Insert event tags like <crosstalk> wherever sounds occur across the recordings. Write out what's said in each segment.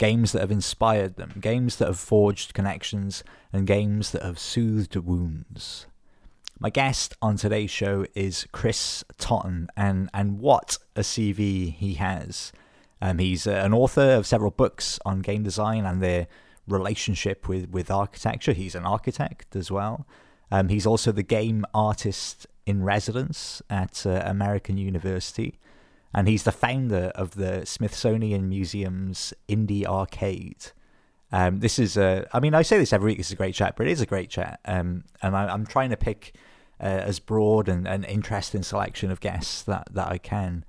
games that have inspired them, games that have forged connections, and games that have soothed wounds. My guest on today's show is Chris Totten, and, and what a CV he has. Um, he's uh, an author of several books on game design and their relationship with, with architecture. He's an architect as well. Um, he's also the game artist in residence at uh, American University. And he's the founder of the Smithsonian Museum's Indie Arcade. Um, this is a, I mean, I say this every week, it's a great chat, but it is a great chat. Um, and I, am trying to pick uh, as broad and, and interesting selection of guests that, that I can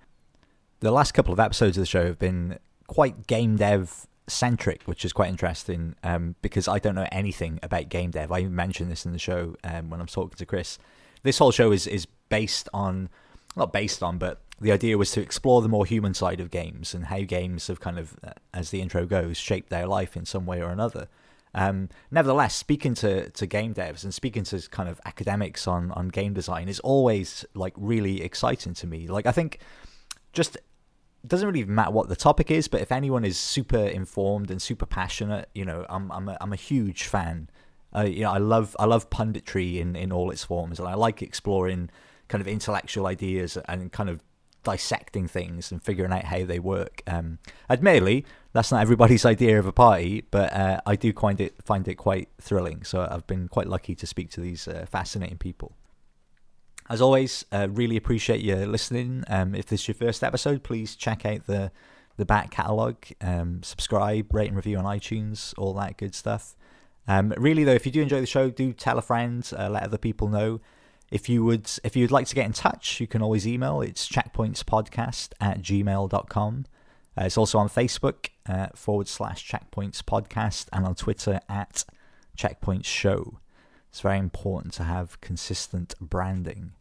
the last couple of episodes of the show have been quite game dev centric, which is quite interesting um, because I don't know anything about game dev. I mentioned this in the show um, when I'm talking to Chris. This whole show is is based on not based on, but the idea was to explore the more human side of games and how games have kind of, uh, as the intro goes, shaped their life in some way or another. Um, nevertheless, speaking to, to game devs and speaking to kind of academics on, on game design is always like really exciting to me. Like I think just doesn't really matter what the topic is, but if anyone is super informed and super passionate, you know, I'm I'm a, I'm a huge fan. Uh, you know, I love I love punditry in, in all its forms, and I like exploring kind of intellectual ideas and kind of dissecting things and figuring out how they work. Um, admittedly, that's not everybody's <laughs> idea of a party, but uh, I do find it find it quite thrilling. So I've been quite lucky to speak to these uh, fascinating people. As always, uh, really appreciate you listening. Um, if this is your first episode, please check out the the back catalogue, um, subscribe, rate and review on iTunes, all that good stuff. Um, really though, if you do enjoy the show, do tell a friend, uh, let other people know. If you would, if you'd like to get in touch, you can always email. It's checkpointspodcast at gmail.com. Uh, it's also on Facebook uh, forward slash checkpoints podcast and on Twitter at checkpoints show. It's very important to have consistent branding.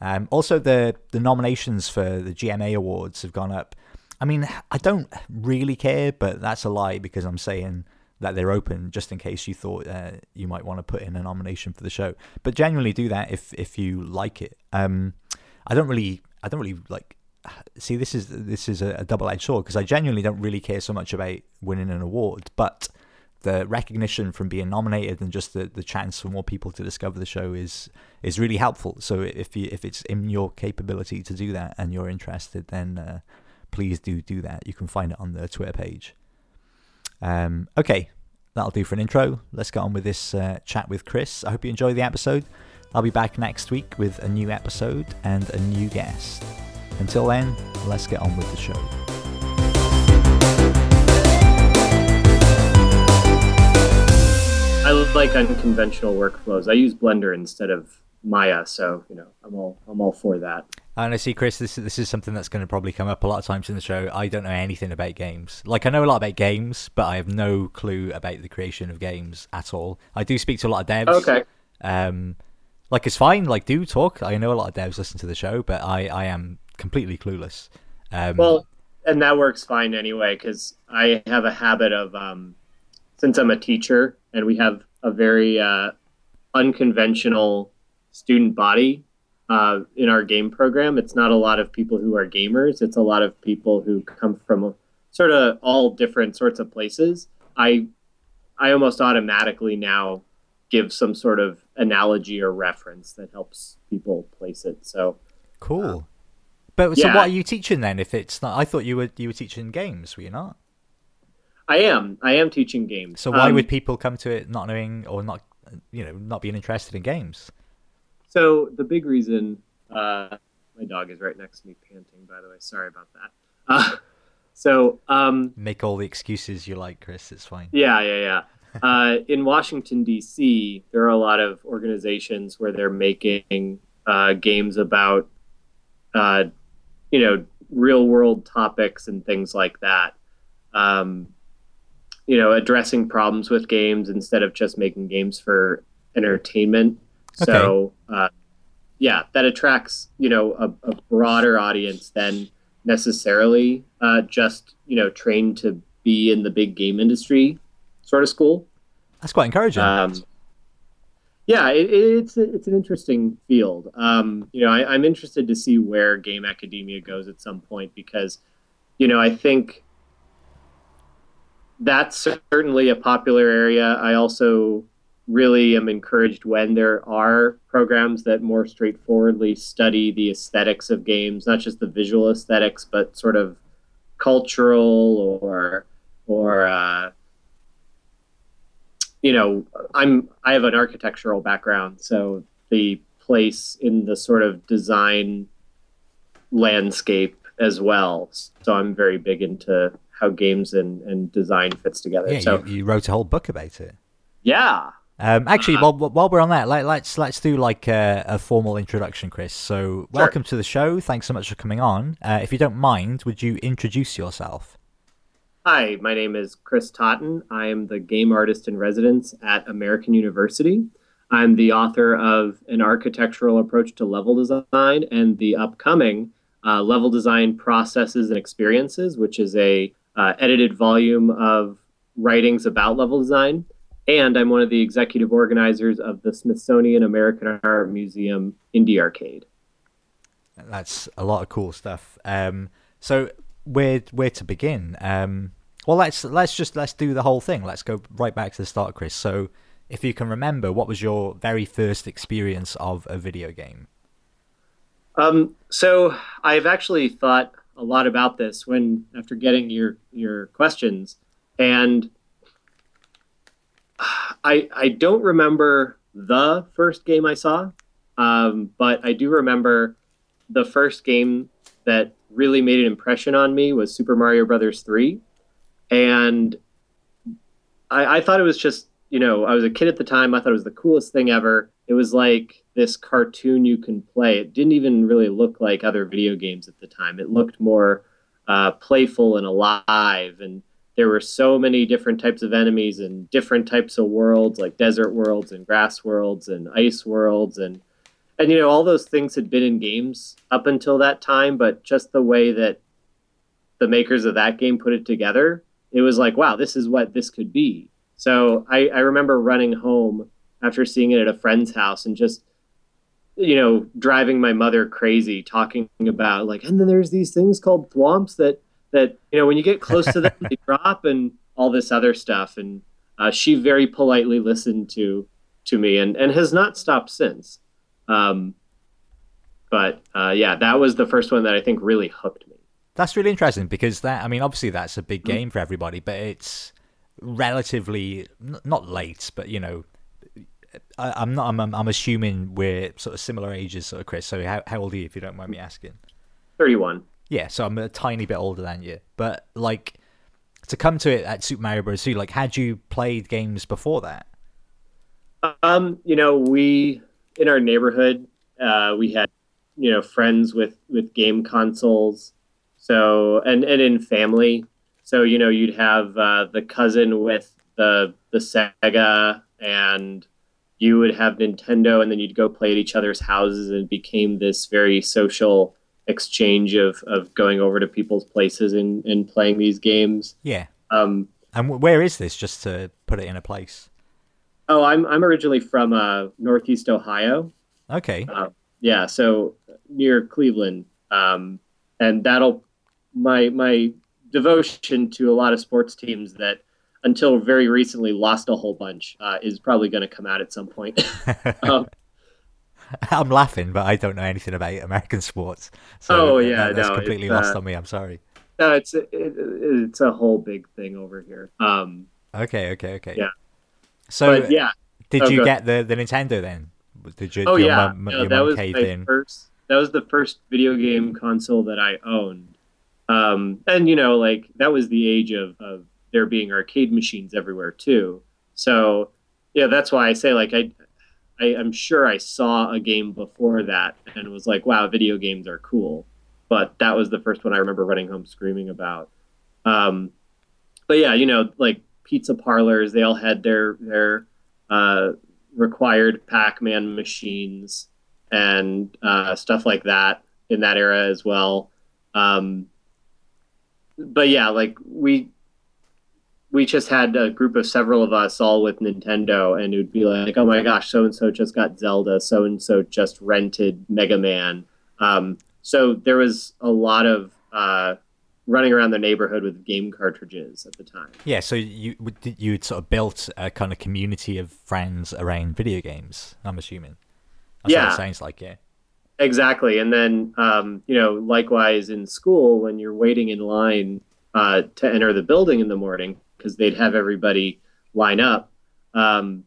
Um, also, the the nominations for the GMA awards have gone up. I mean, I don't really care, but that's a lie because I'm saying that they're open just in case you thought uh, you might want to put in a nomination for the show. But genuinely do that if if you like it. Um, I don't really, I don't really like. <sighs> See, this is this is a, a double edged sword because I genuinely don't really care so much about winning an award, but the recognition from being nominated and just the, the chance for more people to discover the show is is really helpful. So if you if it's in your capability to do that and you're interested, then uh, please do do that. You can find it on the Twitter page. Um, okay, that'll do for an intro. Let's get on with this uh, chat with Chris. I hope you enjoy the episode. I'll be back next week with a new episode and a new guest. Until then, let's get on with the show. I like unconventional workflows. I use Blender instead of Maya, so you know I'm all I'm all for that. And I see, Chris, this is, this is something that's going to probably come up a lot of times in the show. I don't know anything about games. Like I know a lot about games, but I have no clue about the creation of games at all. I do speak to a lot of devs. Okay. Um, like it's fine. Like do talk. I know a lot of devs listen to the show, but I I am completely clueless. Um, well, and that works fine anyway because I have a habit of um, since I'm a teacher and we have a very uh, unconventional student body uh, in our game program. It's not a lot of people who are gamers. It's a lot of people who come from sort of all different sorts of places. I I almost automatically now give some sort of analogy or reference that helps people place it. So cool. Uh, but so yeah. what are you teaching then? If it's not, I thought you were you were teaching games. Were you not? I am. I am teaching games. So why um, would people come to it not knowing or not, you know, not being interested in games? So the big reason, uh, my dog is right next to me panting. By the way, sorry about that. Uh, so um, make all the excuses you like, Chris. It's fine. Yeah, yeah, yeah. uh, in Washington D.C., there are a lot of organizations where they're making uh, games about, uh, you know, real world topics and things like that. Um, you know, addressing problems with games instead of just making games for entertainment. Okay. So, uh, yeah, that attracts you know a, a broader audience than necessarily uh, just you know trained to be in the big game industry sort of school. That's quite encouraging. Um, yeah, it, it's it's an interesting field. Um, you know, I, I'm interested to see where game academia goes at some point because, you know, I think that's certainly a popular area. I also really am encouraged when there are programs that more straightforwardly study the aesthetics of games, not just the visual aesthetics, but sort of cultural or or uh, you know, I'm I have an architectural background, so the place in the sort of design landscape as well. So I'm very big into how games and, and design fits together. yeah, so you, you wrote a whole book about it. yeah, Um, actually, Uh-huh. while, while we're on that, let, let's let's do like a, a formal introduction, Chris. So, welcome to the show. Thanks so much for coming on. Uh, if you don't mind, would you introduce yourself? Hi, my name is Chris Totten. I am the game artist in residence at American University. I'm the author of An Architectural Approach to Level Design and the upcoming uh, Level Design Processes and Experiences, which is a uh, edited volume of writings about level design. And I'm one of the executive organizers of the Smithsonian American Art Museum Indie Arcade. That's a lot of cool stuff. Um, so, where where to begin? Um, well, let's let's just let's do the whole thing. Let's go right back to the start, Chris. So, if you can remember, what was your very first experience of a video game? Um, so I've actually thought a lot about this when after getting your your questions, and I I don't remember the first game I saw, um, but I do remember the first game that really made an impression on me was Super Mario Brothers three, and I, I thought it was just you know I was a kid at the time. I thought it was the coolest thing ever. It was like this cartoon you can play. It didn't even really look like other video games at the time. It looked more uh, playful and alive, and there were so many different types of enemies and different types of worlds, like desert worlds and grass worlds and ice worlds, and and you know all those things had been in games up until that time, but just the way that the makers of that game put it together, it was like, wow, this is what this could be. So I, I remember running home after seeing it at a friend's house and just you know driving my mother crazy talking about like and then there's these things called thwomps that that you know when you get close to them <laughs> they drop and all this other stuff and uh, she very politely listened to to me and and has not stopped since um, but uh, yeah that was the first one that i think really hooked me That's really interesting because that I mean, obviously that's a big Mm-hmm. game for everybody, but it's relatively not late, but you know, I, I'm not. I'm, I'm assuming we're sort of similar ages, sort of Chris. So how how old are you, if you don't mind me asking? 31 Yeah, so I'm a tiny bit older than you, but like to come to it at Super Mario Bros. 2, like had you played games before that? Um, you know, we in our neighborhood, uh, we had you know friends with with game consoles. So and and in family, so you know you'd have uh, the cousin with the the Sega, and you would have Nintendo, and then you'd go play at each other's houses, and it became this very social exchange of of going over to people's places and and playing these games. Yeah. Um, And where is this? Just to put it in a place. oh, I'm I'm originally from uh, Northeast Ohio. Okay. Uh, yeah, so near Cleveland, um, and that'll my my devotion to a lot of sports teams that until very recently lost a whole bunch uh, is probably going to come out at some point. <laughs> <laughs> um, <laughs> I'm laughing, but I don't know anything about American sports. So Oh, that- yeah, that's no, completely lost uh, on me. I'm sorry. no, it's it, it's a whole big thing over here. Um, Okay, okay, okay. Yeah. So but yeah, did Oh, you go get the, the Nintendo then? Did you, oh your yeah, mum, no, your that was my in? first. That was the first video game console that I owned, um, and you know, like that was the age of, of there being arcade machines everywhere too. So yeah, that's why I say like I, I I'm sure I saw a game before that and was like, wow, video games are cool. But that was the first one I remember running home screaming about. Um, but yeah, you know, like pizza parlors. They all had their their uh, required Pac-Man machines and uh, stuff like that in that era as well. Um, but yeah, like we we just had a group of several of us all with Nintendo, and it would be like, oh my gosh, so and so just got Zelda, so and so just rented Mega Man. Um, so there was a lot of uh, running around the neighborhood with game cartridges at the time. Yeah, so you you sort of built a kind of community of friends around video games. I'm assuming. That's yeah, what it sounds like. Yeah. Exactly, and then um, you know, likewise in school, when you're waiting in line uh, to enter the building in the morning, because they'd have everybody line up. Um,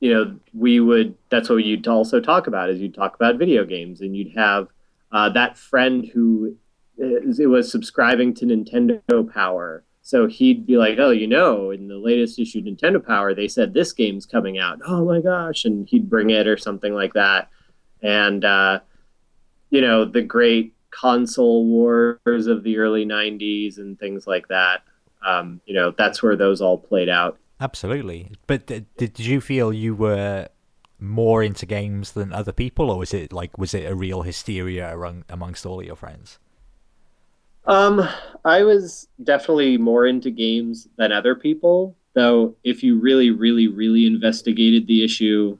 you know, we would. That's what you'd also talk about. Is you'd talk about video games, and you'd have uh, that friend who is, it was subscribing to Nintendo Power. So he'd be like, "Oh, you know, in the latest issue Nintendo Power, they said this game's coming out. Oh my gosh!" And he'd bring it or something like that and uh, you know the great console wars of the early 90s and things like that um, you know that's where those all played out absolutely but did, did you feel you were more into games than other people or was it like was it a real hysteria around, amongst all of your friends um i was definitely more into games than other people though if you really really really investigated the issue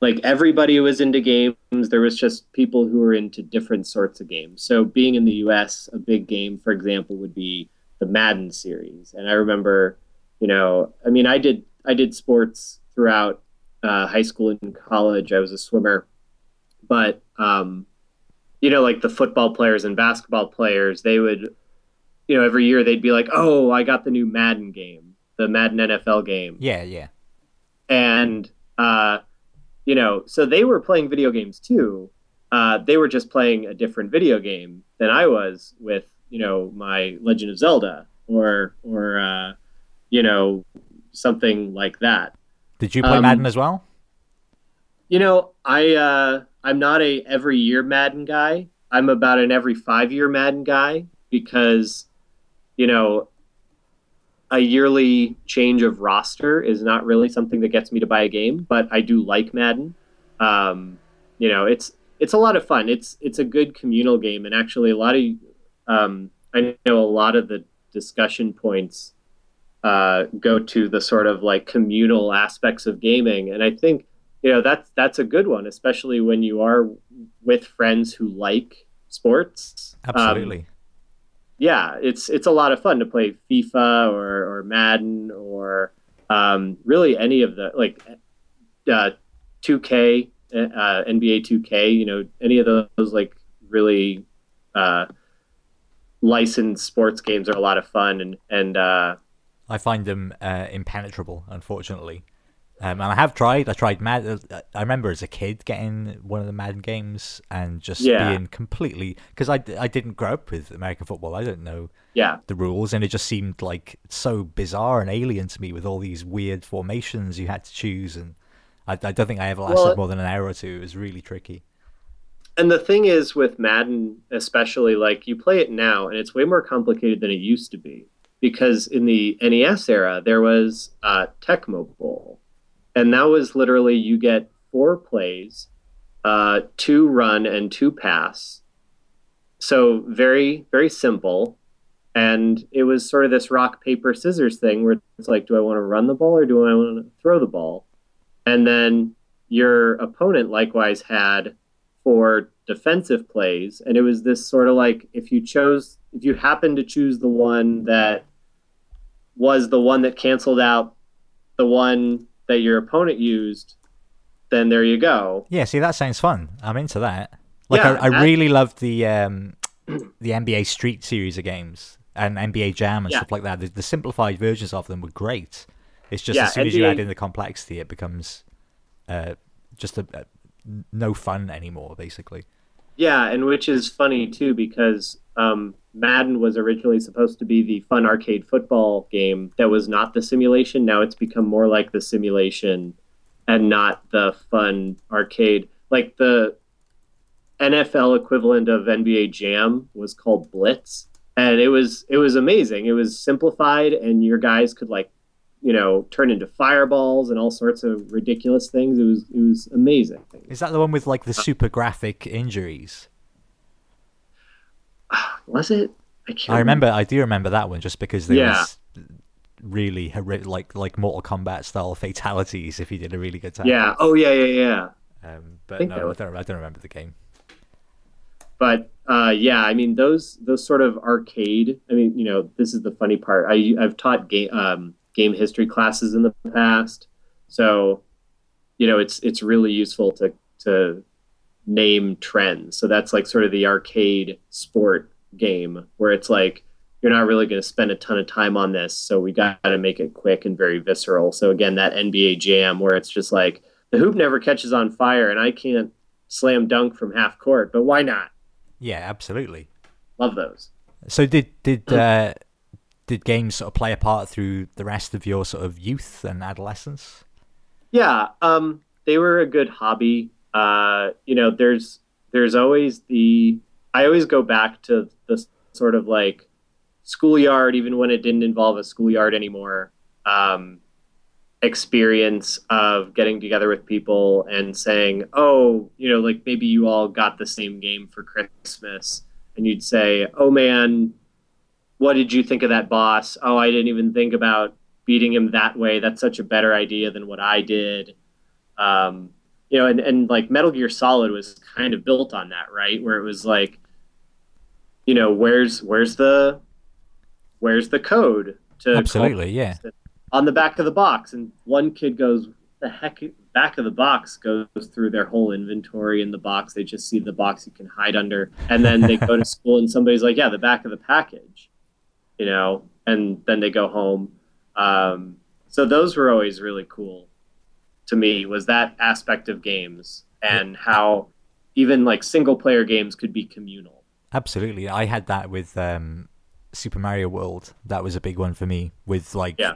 like everybody was into games. There was just people who were into different sorts of games. So being in the U.S., a big game, for example, would be the Madden series. And I remember, you know, I mean, I did I did sports throughout uh, high school and college. I was a swimmer, but um, you know, like the football players and basketball players, they would, you know, every year they'd be like, "Oh, I got the new Madden game, the Madden NFL game." Yeah, yeah. And uh, you know, so they were playing video games too. Uh, they were just playing a different video game than I was with, you know, my Legend of Zelda or or uh, you know something like that. Did you play um, Madden as well? You know, I uh, I'm not a every year Madden guy. I'm about an every five year Madden guy because, you know, a yearly change of roster is not really something that gets me to buy a game, but I do like Madden. Um, you know, it's it's a lot of fun. It's it's a good communal game, and actually, a lot of um, I know a lot of the discussion points uh, go to the sort of like communal aspects of gaming, and I think you know that's that's a good one, especially when you are with friends who like sports. Absolutely. Um, yeah, it's it's a lot of fun to play FIFA or, or Madden or um, really any of the like uh, 2K, uh, NBA 2K. You know, any of those like really uh, licensed sports games are a lot of fun and and uh, I find them uh, impenetrable, unfortunately. Um, and I have tried. I tried Mad. I remember as a kid getting one of the Madden games and just yeah. being completely because I, I didn't grow up with American football. I don't know yeah. the rules, and it just seemed like so bizarre and alien to me with all these weird formations you had to choose. And I, I don't think I ever lasted well, more than an hour or two. It was really tricky. And the thing is with Madden, especially, like you play it now, and it's way more complicated than it used to be because in the NES era there was uh, Tecmo Bowl and that was literally you get four plays, uh, two run and two pass. So very very simple, and it was sort of this rock paper scissors thing where it's like, do I want to run the ball or do I want to throw the ball? And then your opponent likewise had four defensive plays, and it was this sort of like if you chose if you happened to choose the one that was the one that canceled out the one that your opponent used, then there you go. Yeah, see, that sounds fun. I'm into that. Like, yeah, I, I really loved the um, <clears throat> the NBA Street series of games and NBA Jam and yeah. stuff like that. The, the, simplified versions of them were great. It's just yeah, as soon NBA... as you add in the complexity, it becomes uh, just a, no fun anymore, basically. Yeah, and which is funny too because um, Madden was originally supposed to be the fun arcade football game that was not the simulation. Now it's become more like the simulation and not the fun arcade. Like the NFL equivalent of NBA Jam was called Blitz, and it was it was amazing. It was simplified, and your guys could like, you know, turn into fireballs and all sorts of ridiculous things. It was it was amazing. Is that the one with like the super graphic injuries? <sighs> Was it? I, I remember. I do remember that one just because there yeah. was really like like Mortal Kombat style <laughs> fatalities if he did a really good time. Yeah. Oh yeah, yeah, yeah. Um, but I no, I don't, I don't remember the game. But uh, yeah, I mean those those sort of arcade. I mean, you know, this is the funny part. I I've taught game um, game history classes in the past, so you know it's it's really useful to to name trends. So that's like sort of the arcade sport game where it's like you're not really going to spend a ton of time on this, so we got to make it quick and very visceral. So again, that NBA Jam where it's just like the hoop never catches on fire, and I can't slam dunk from half court, but why not? Yeah, absolutely. Love those. So did did uh, did games sort of play a part through the rest of your sort of youth and adolescence? Yeah, um, they were a good hobby. Uh, you know, there's there's always the I always go back to the sort of like schoolyard, even when it didn't involve a schoolyard anymore. Um, experience of getting together with people and saying, "Oh, you know, like maybe you all got the same game for Christmas," and you'd say, "Oh man, what did you think of that boss? Oh, I didn't even think about beating him that way. That's such a better idea than what I did." Um, you know, and, and like Metal Gear Solid was kind of built on that, right? Where it was like, you know, where's where's the where's the code to absolutely, yeah on the back of the box, and one kid goes, "The heck." Back of the box goes through their whole inventory in the box. They just see the box you can hide under, and then they go to <laughs> school, and somebody's like, "Yeah, the back of the package," you know, and then they go home. Um, so those were always really cool to me. Was that aspect of games and how even like single player games could be communal. Absolutely, I had that with um, Super Mario World. That was a big one for me. With like yeah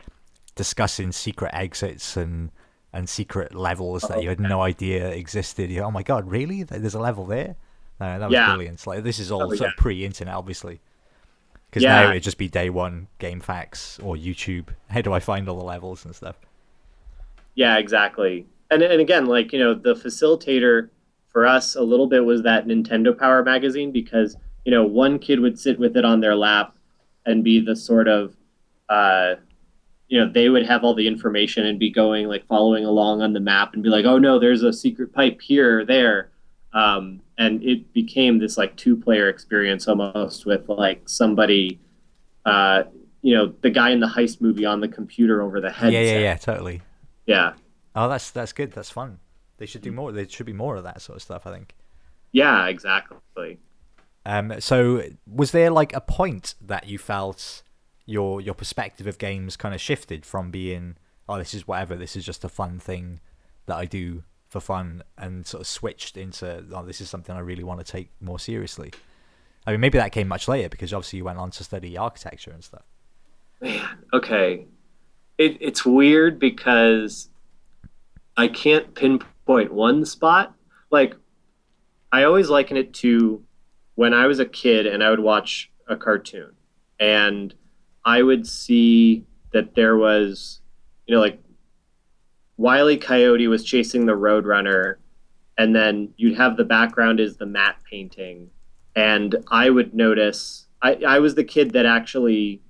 discussing secret exits and and secret levels that you had no idea existed. You oh my god, really? There's a level there? No, that was yeah. brilliant. Like this is all oh, sort yeah. of pre-internet, obviously. Because yeah. now it'd just be day one GameFAQs or YouTube. <laughs> How do I find all the levels and stuff? Yeah, exactly. And and again, like you know, the facilitator for us a little bit was that Nintendo Power magazine because you know one kid would sit with it on their lap and be the sort of uh, you know they would have all the information and be going like following along on the map and be like oh no there's a secret pipe here or there um, and it became this like two player experience almost with like somebody uh, you know the guy in the heist movie on the computer over the head yeah yeah yeah totally. Yeah. Oh that's that's good. That's fun. They should do more there should be more of that sort of stuff i think. Yeah exactly. Um so was there like a point that you felt your your perspective of games kind of shifted from being oh this is whatever this is just a fun thing that I do for fun and sort of switched into oh this is something I really want to take more seriously. I mean maybe that came much later because obviously you went on to study architecture and stuff. Man, <sighs> okay. It, it's weird because I can't pinpoint one spot. Like I always liken it to when I was a kid and I would watch a cartoon and I would see that there was, you know, like Wiley Coyote was chasing the Roadrunner, and then you'd have the background is the matte painting, and I would notice. I, I was the kid that actually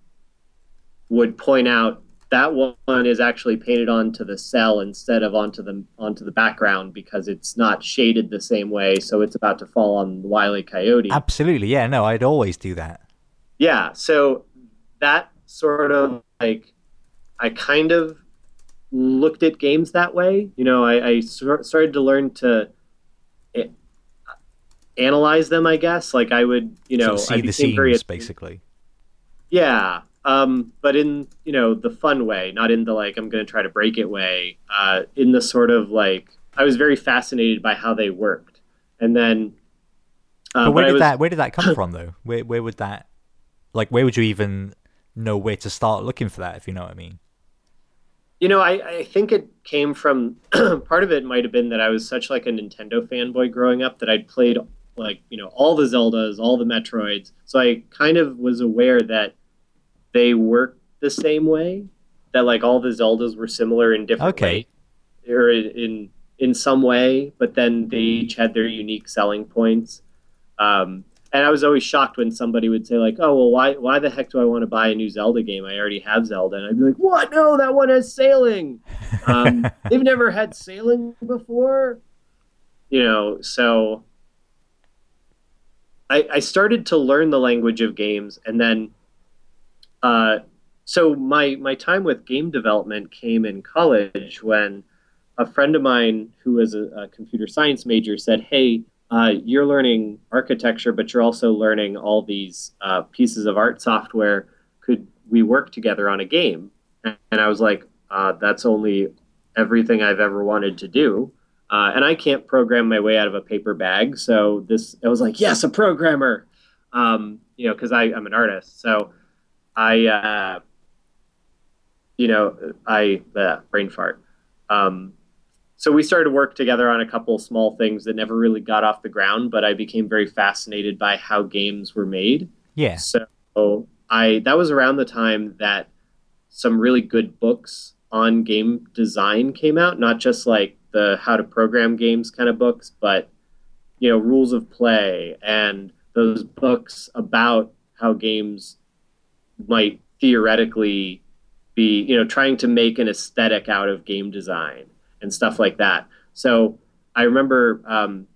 would point out that one is actually painted onto the cell instead of onto the onto the background because it's not shaded the same way, so it's about to fall on Wiley Coyote. Absolutely, yeah. No, I'd always do that. Yeah, so that sort of like I kind of looked at games that way. You know, I, I started to learn to analyze them. I guess like I would, you know, so see the scenes very, basically. Yeah, um, but in you know the fun way, not in the like I'm going to try to break it way. Uh, in the sort of like I was very fascinated by how they worked, and then. Uh, but where did was... that where did that come <coughs> from though? Where where would that like where would you even know where to start looking for that, if you know what I mean. You know, I, I think it came from <clears throat> part of it might have been that I was such like a Nintendo fanboy growing up that I'd played like you know all the Zeldas, all the Metroids. So I kind of was aware that they work the same way. That like all the Zeldas were similar in different Okay. ways, or in, in in some way, but then they each had their unique selling points. Um, and I was always shocked when somebody would say like, "Oh, well, why why the heck do I want to buy a new Zelda game? I already have Zelda." And I'd be like, "What? No, that one has sailing. Um, <laughs> they've never had sailing before." You know, so I, I started to learn the language of games, and then, uh, so my my time with game development came in college when a friend of mine who was a, a computer science major said, "Hey, uh, you're learning architecture, but you're also learning all these uh, pieces of art software. Could we work together on a game?" And I was like, uh, "That's only everything I've ever wanted to do." Uh, and I can't program my way out of a paper bag. So this, I was like, yes, a programmer, um, you know, because I'm an artist. So I, uh, you know, I uh, brain fart. Um, so we started to work together on a couple small things that never really got off the ground, but I became very fascinated by how games were made. Yeah. So I that was around the time that some really good books on game design came out, not just like the how to program games kind of books, but you know, rules of play and those books about how games might theoretically be, you know, trying to make an aesthetic out of game design and stuff like that. So I remember, um,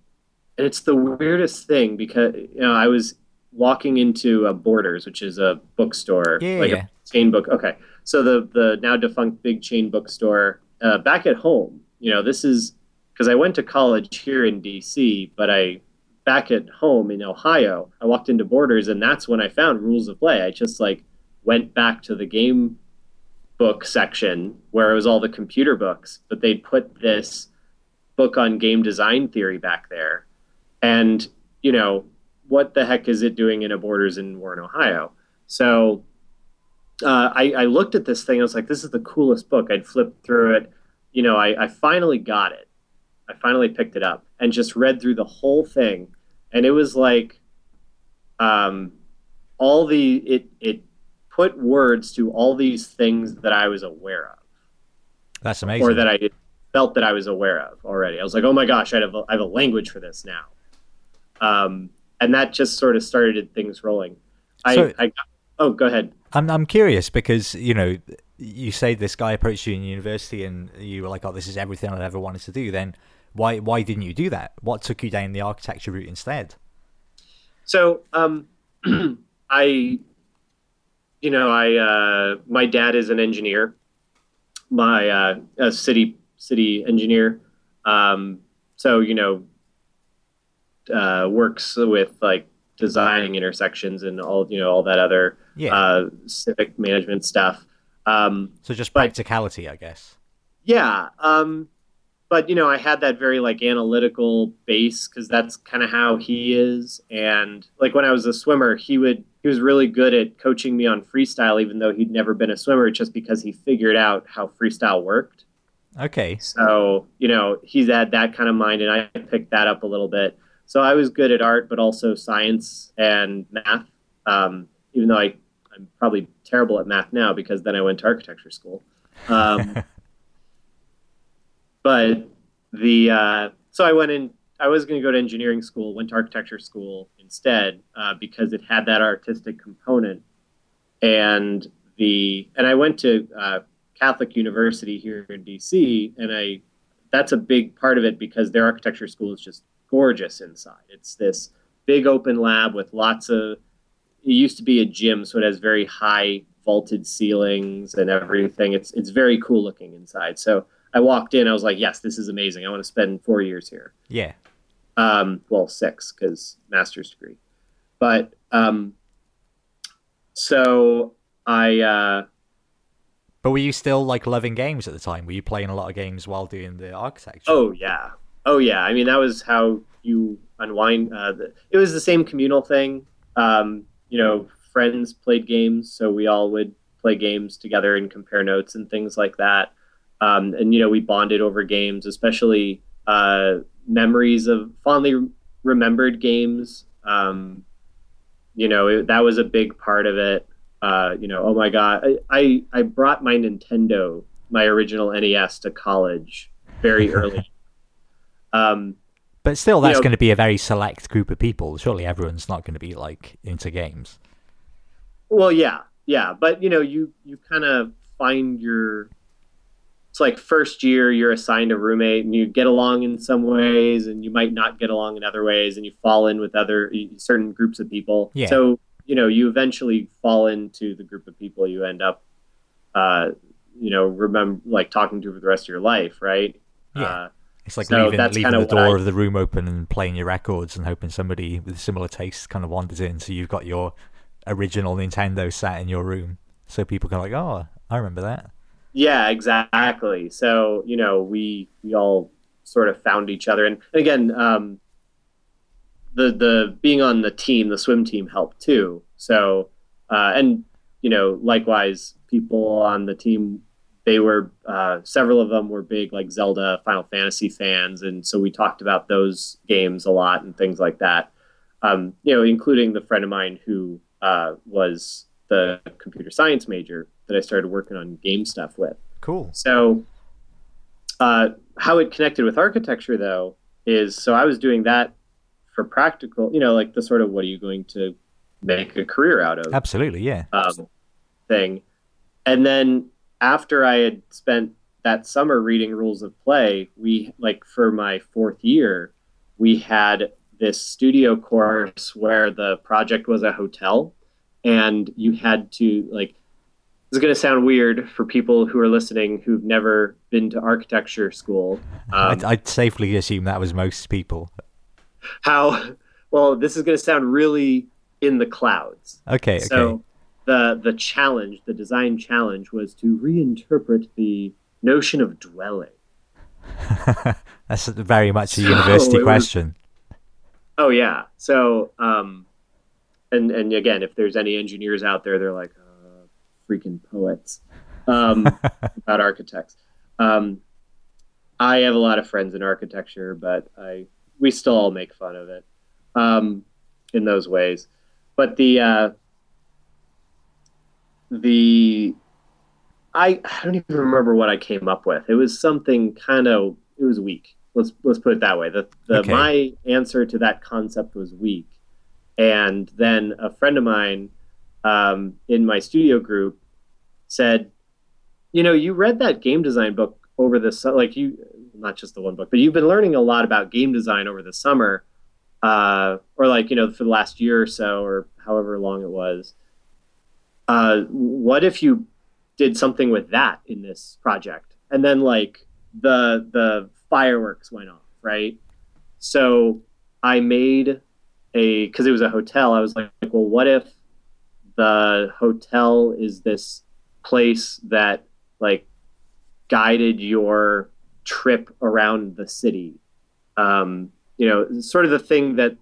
and it's the weirdest thing because you know I was walking into Borders, which is a bookstore, Yeah, like yeah. a chain book. Okay, so the the now defunct big chain bookstore uh, back at home. You know, this is because I went to college here in D.C., but I back at home in Ohio. I walked into Borders, and that's when I found Rules of Play. I just like went back to the game book section where it was all the computer books, but they'd put this book on game design theory back there. And, you know, what the heck is it doing in a Borders in Warren, Ohio? So uh, I, I looked at this thing. I was like, this is the coolest book. I'd flipped through it. You know, I, I finally got it. I finally picked it up and just read through the whole thing. And it was like um, all the, it, it put words to all these things that I was aware of That's amazing. or that I felt that I was aware of already. I was like, oh my gosh, I have a, I have a language for this now. Um, and that just sort of started things rolling. I, So- I oh, go ahead. I'm I'm curious because you know you say this guy approached you in university and you were like, oh, this is everything I ever wanted to do. Then why why didn't you do that? What took you down the architecture route instead? So, um, <clears throat> I, you know, I, uh, my dad is an engineer, my, uh, a city, city engineer. Um, so, you know, uh, works with like designing intersections and all, you know, all that other, Yeah. uh, civic management stuff. Um, so just but- practicality, I guess. yeah. Um, but you know, I had that very like analytical base because that's kind of how he is. And like when I was a swimmer, he would he was really good at coaching me on freestyle, even though he'd never been a swimmer, just because he figured out how freestyle worked. Okay. So you know, he's had that kind of mind, and I picked that up a little bit. So I was good at art, but also science and math. Um, even though I I'm probably terrible at math now because then I went to architecture school. Um, <laughs> but the uh, so I went in. I was going to go to engineering school, went to architecture school instead uh, because it had that artistic component. And the and I went to uh, Catholic University here in DC, and I that's a big part of it because their architecture school is just gorgeous inside. It's this big open lab with lots of. It used to be a gym, so it has very high vaulted ceilings and everything. It's it's very cool looking inside. So I walked in, I was like, yes, this is amazing. I want to spend four years here. Yeah. Um, well, six because master's degree. But um, so I uh, But were you still like loving games at the time? Were you playing a lot of games while doing the architecture? oh yeah, oh yeah. I mean, that was how you unwind. Uh, the, it was the same communal thing. Um, you know, friends played games, so we all would play games together and compare notes and things like that. Um, and you know, we bonded over games, especially uh, memories of fondly remembered games. Um, you know, it, that was a big part of it. Uh, you know, oh my god, I, I I brought my Nintendo, my original NES, to college very <laughs> early. um, But still, You that's know- going to be a very select group of people. Surely everyone's not going to be like into games. Well, yeah, yeah, but you know, you you kind of find your. It's like first year, you're assigned a roommate, and you get along in some ways, and you might not get along in other ways, and you fall in with other certain groups of people. Yeah. So you know, you eventually fall into the group of people you end up, uh, you know, remember like talking to for the rest of your life, right? Yeah. Uh, It's like So leaving, leaving the door I- of the room open and playing your records and hoping somebody with similar tastes kind of wanders in. So you've got your original Nintendo sat in your room. So people can like, oh, I remember that. Yeah, exactly. So you know, we we all sort of found each other, and again, um, the the being on the team, the swim team, helped too. So uh, and you know, likewise, people on the team, they were uh, several of them were big like Zelda, Final Fantasy fans, and so we talked about those games a lot and things like that. Um, you know, including the friend of mine who uh, was the computer science major that I started working on game stuff with. Cool. So, uh, how it connected with architecture, though, is so I was doing that for practical, you know, like the sort of what are you going to make a career out of Absolutely, yeah. um, thing. And then after I had spent that summer reading rules of play, we like for my fourth year, we had this studio course where the project was a hotel and you had to like is going to sound weird for people who are listening who've never been to architecture school. Um, I'd, I'd safely assume that was most people. how well this is going to sound really in the clouds. Okay, okay. So the the challenge, the design challenge, was to reinterpret the notion of dwelling. <laughs> That's very much a So university it was- question. Oh yeah. So um, and and again, if there's any engineers out there, they're like freaking poets um, <laughs> about architects. Um, I have a lot of friends in architecture, but I we still all make fun of it um, in those ways. But the uh, the I I don't even remember what I came up with. It was something kind of it was weak. Let's let's put it that way. The the Okay. my answer to that concept was weak, and then a friend of mine um, in my studio group said, "You know, you read that game design book over the su- like you not just the one book, but you've been learning a lot about game design over the summer, uh, or like you know for the last year or so, or however long it was. Uh, what if you did something with that in this project?" And then like the the fireworks went off, right? So I made a because it was a hotel. I was like, well, what if the hotel is this place that like guided your trip around the city? Um, you know, sort of the thing that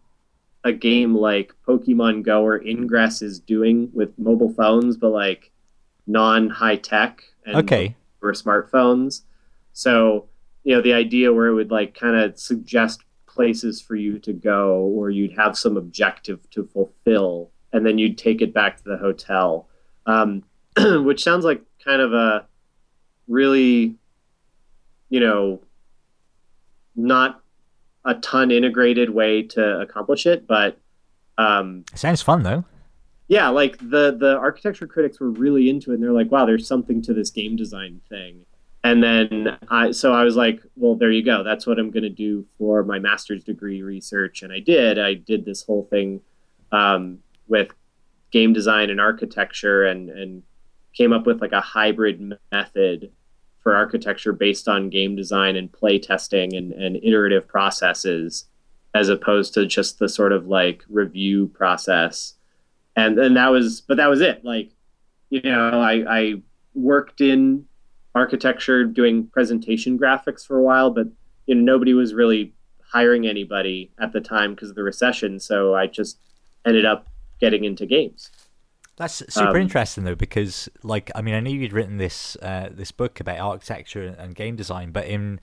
a game like Pokemon Go or Ingress is doing with mobile phones, but like non high tech and Okay. or smartphones. So, you know, the idea where it would like kind of suggest places for you to go or you'd have some objective to fulfill and then you'd take it back to the hotel. Um, <clears throat> which sounds like kind of a really, you know, not a ton integrated way to accomplish it, but um, Sounds fun though. yeah, like the the architecture critics were really into it, and they're like, "Wow, there's something to this game design thing." And then I, so I was like, "Well, there you go. That's what I'm going to do for my master's degree research." And I did. I did this whole thing um, with game design and architecture, and and came up with like a hybrid method for architecture based on game design and play testing and, and iterative processes, as opposed to just the sort of like review process. And and that was but that was it. Like you know i i worked in architecture doing presentation graphics for a while but you know nobody was really hiring anybody at the time because of the recession. So i just ended up getting into games That's super Um, interesting though, because like I mean, I knew you'd written this uh, this book about architecture and game design, but in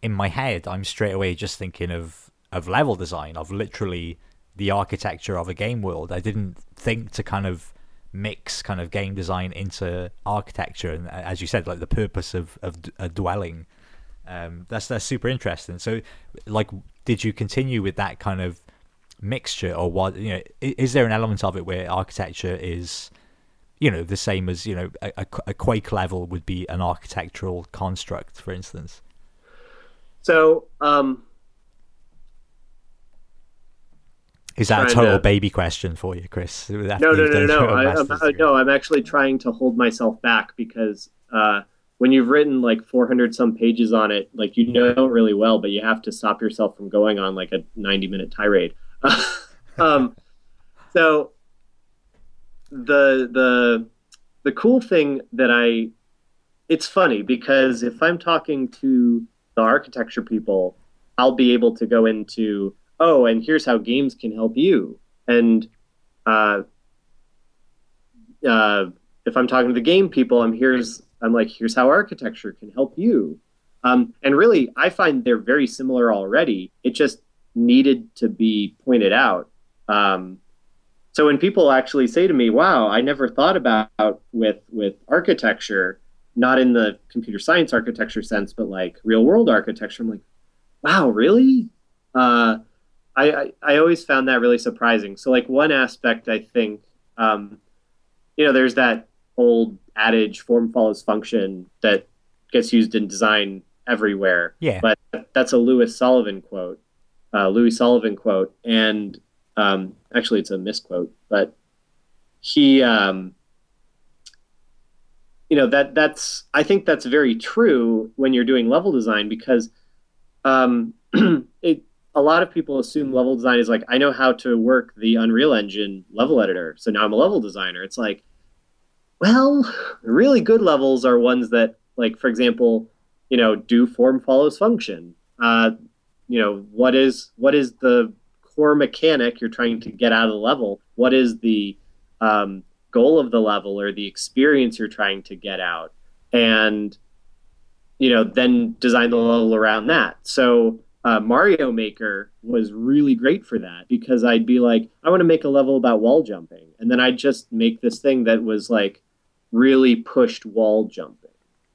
in my head, I'm straight away just thinking of of level design, of literally the architecture of a game world. I didn't think to kind of mix kind of game design into architecture, and as you said, like the purpose of of a dwelling. Um, that's that's super interesting. So, like, did you continue with that kind of mixture, or what? You know, is there an element of it where architecture is you know the same as you know a, a, quake level would be an architectural construct for instance? So um is that a total to... baby question for you chris? No no no no no I, I'm, no i'm actually trying to hold myself back because uh when you've written like 400 some pages on it like you know it really well but you have to stop yourself from going on like a 90 minute tirade <laughs> um so the the the cool thing that I it's funny because if I'm talking to the architecture people, I'll be able to go into oh, and here's how games can help you, and uh, uh, if I'm talking to the game people, I'm here's I'm like here's how architecture can help you, um, and really I find they're very similar already. It just needed to be pointed out. Um, so when people actually say to me, "Wow, I never thought about with with architecture, not in the computer science architecture sense, but like real world architecture," I'm like, "Wow, really?" Uh, I, I, I always found that really surprising. So like one aspect, I think, um, you know, there's that old adage, "form follows function," that gets used in design everywhere. Yeah. But that's a Louis Sullivan quote, uh, Louis Sullivan quote, and um, actually, it's a misquote, but he, um, you know, that that's I think that's very true when you're doing level design because um, <clears throat> it a lot of people assume level design is like I know how to work the Unreal Engine level editor, so now I'm a level designer. It's like, well, really good levels are ones that, like, for example, you know, do form follows function. Uh, you know, what is what is the core mechanic you're trying to get out of the level? What is the um, goal of the level or the experience you're trying to get out? And you know, then design the level around that. So uh, Mario Maker was really great for that because I'd be like, I want to make a level about wall jumping, and then I'd just make this thing that was like really pushed wall jumping,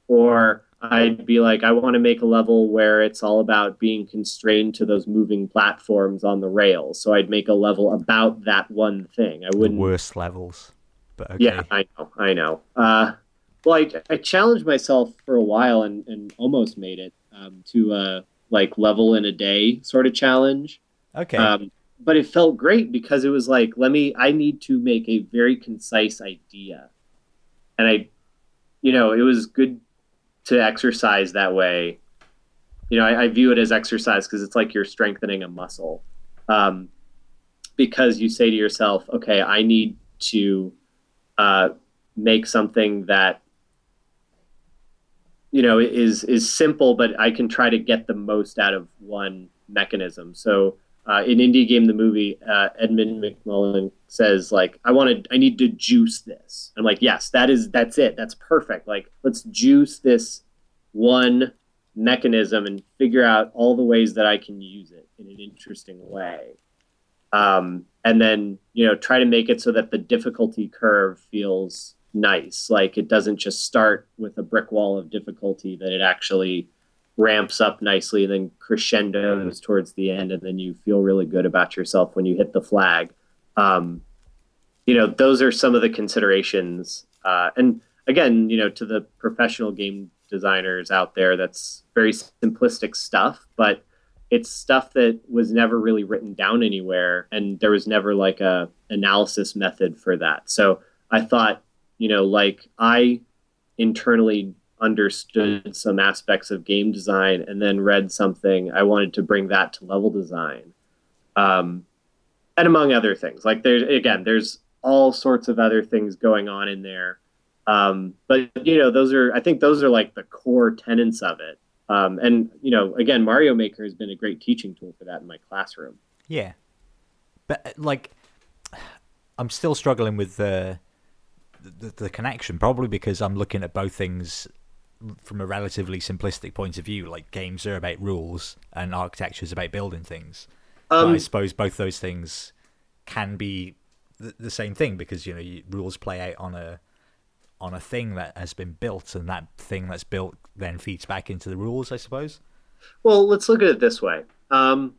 or I'd be like, I want to make a level where it's all about being constrained to those moving platforms on the rails. So I'd make a level about that one thing. I wouldn't. The worst levels, but okay. yeah, I know, I know. Uh, well, I, I challenged myself for a while and, and almost made it um, to a like level in a day sort of challenge. Okay. Um, but it felt great because it was like, let me. I need to make a very concise idea, and I, you know, it was good to exercise that way, you know, I, I view it as exercise because it's like you're strengthening a muscle. Um, because you say to yourself, okay, I need to uh, make something that you know is is simple, but I can try to get the most out of one mechanism. So uh, in Indie Game the movie, uh, Edmund McMillen says like, "I want to, I need to juice this." I'm like, "Yes, that is, that's it, that's perfect. Like, let's juice this one mechanism and figure out all the ways that I can use it in an interesting way." Um, and then you know, try to make it so that the difficulty curve feels nice. Like it doesn't just start with a brick wall of difficulty; that it actually ramps up nicely and then crescendos towards the end and then you feel really good about yourself when you hit the flag. Um, you know those are some of the considerations uh, and again you know to the professional game designers out there that's very simplistic stuff but it's stuff that was never really written down anywhere and there was never like a analysis method for that. So i thought you know like i internally understood some aspects of game design and then read something, I wanted to bring that to level design. Um, and among other things, like there's again, there's all sorts of other things going on in there. Um, but you know, those are I think those are like the core tenets of it. Um, and you know, again, Mario Maker has been a great teaching tool for that in my classroom. Yeah, but like, I'm still struggling with the, the the connection, probably because I'm looking at both things from a relatively simplistic point of view, like games are about rules and architecture is about building things. but I Um, suppose both those things can be the, the same thing because you know you, rules play out on a on a thing that has been built, and that thing that's built then feeds back into the rules. I suppose. Well, let's look at it this way. Um,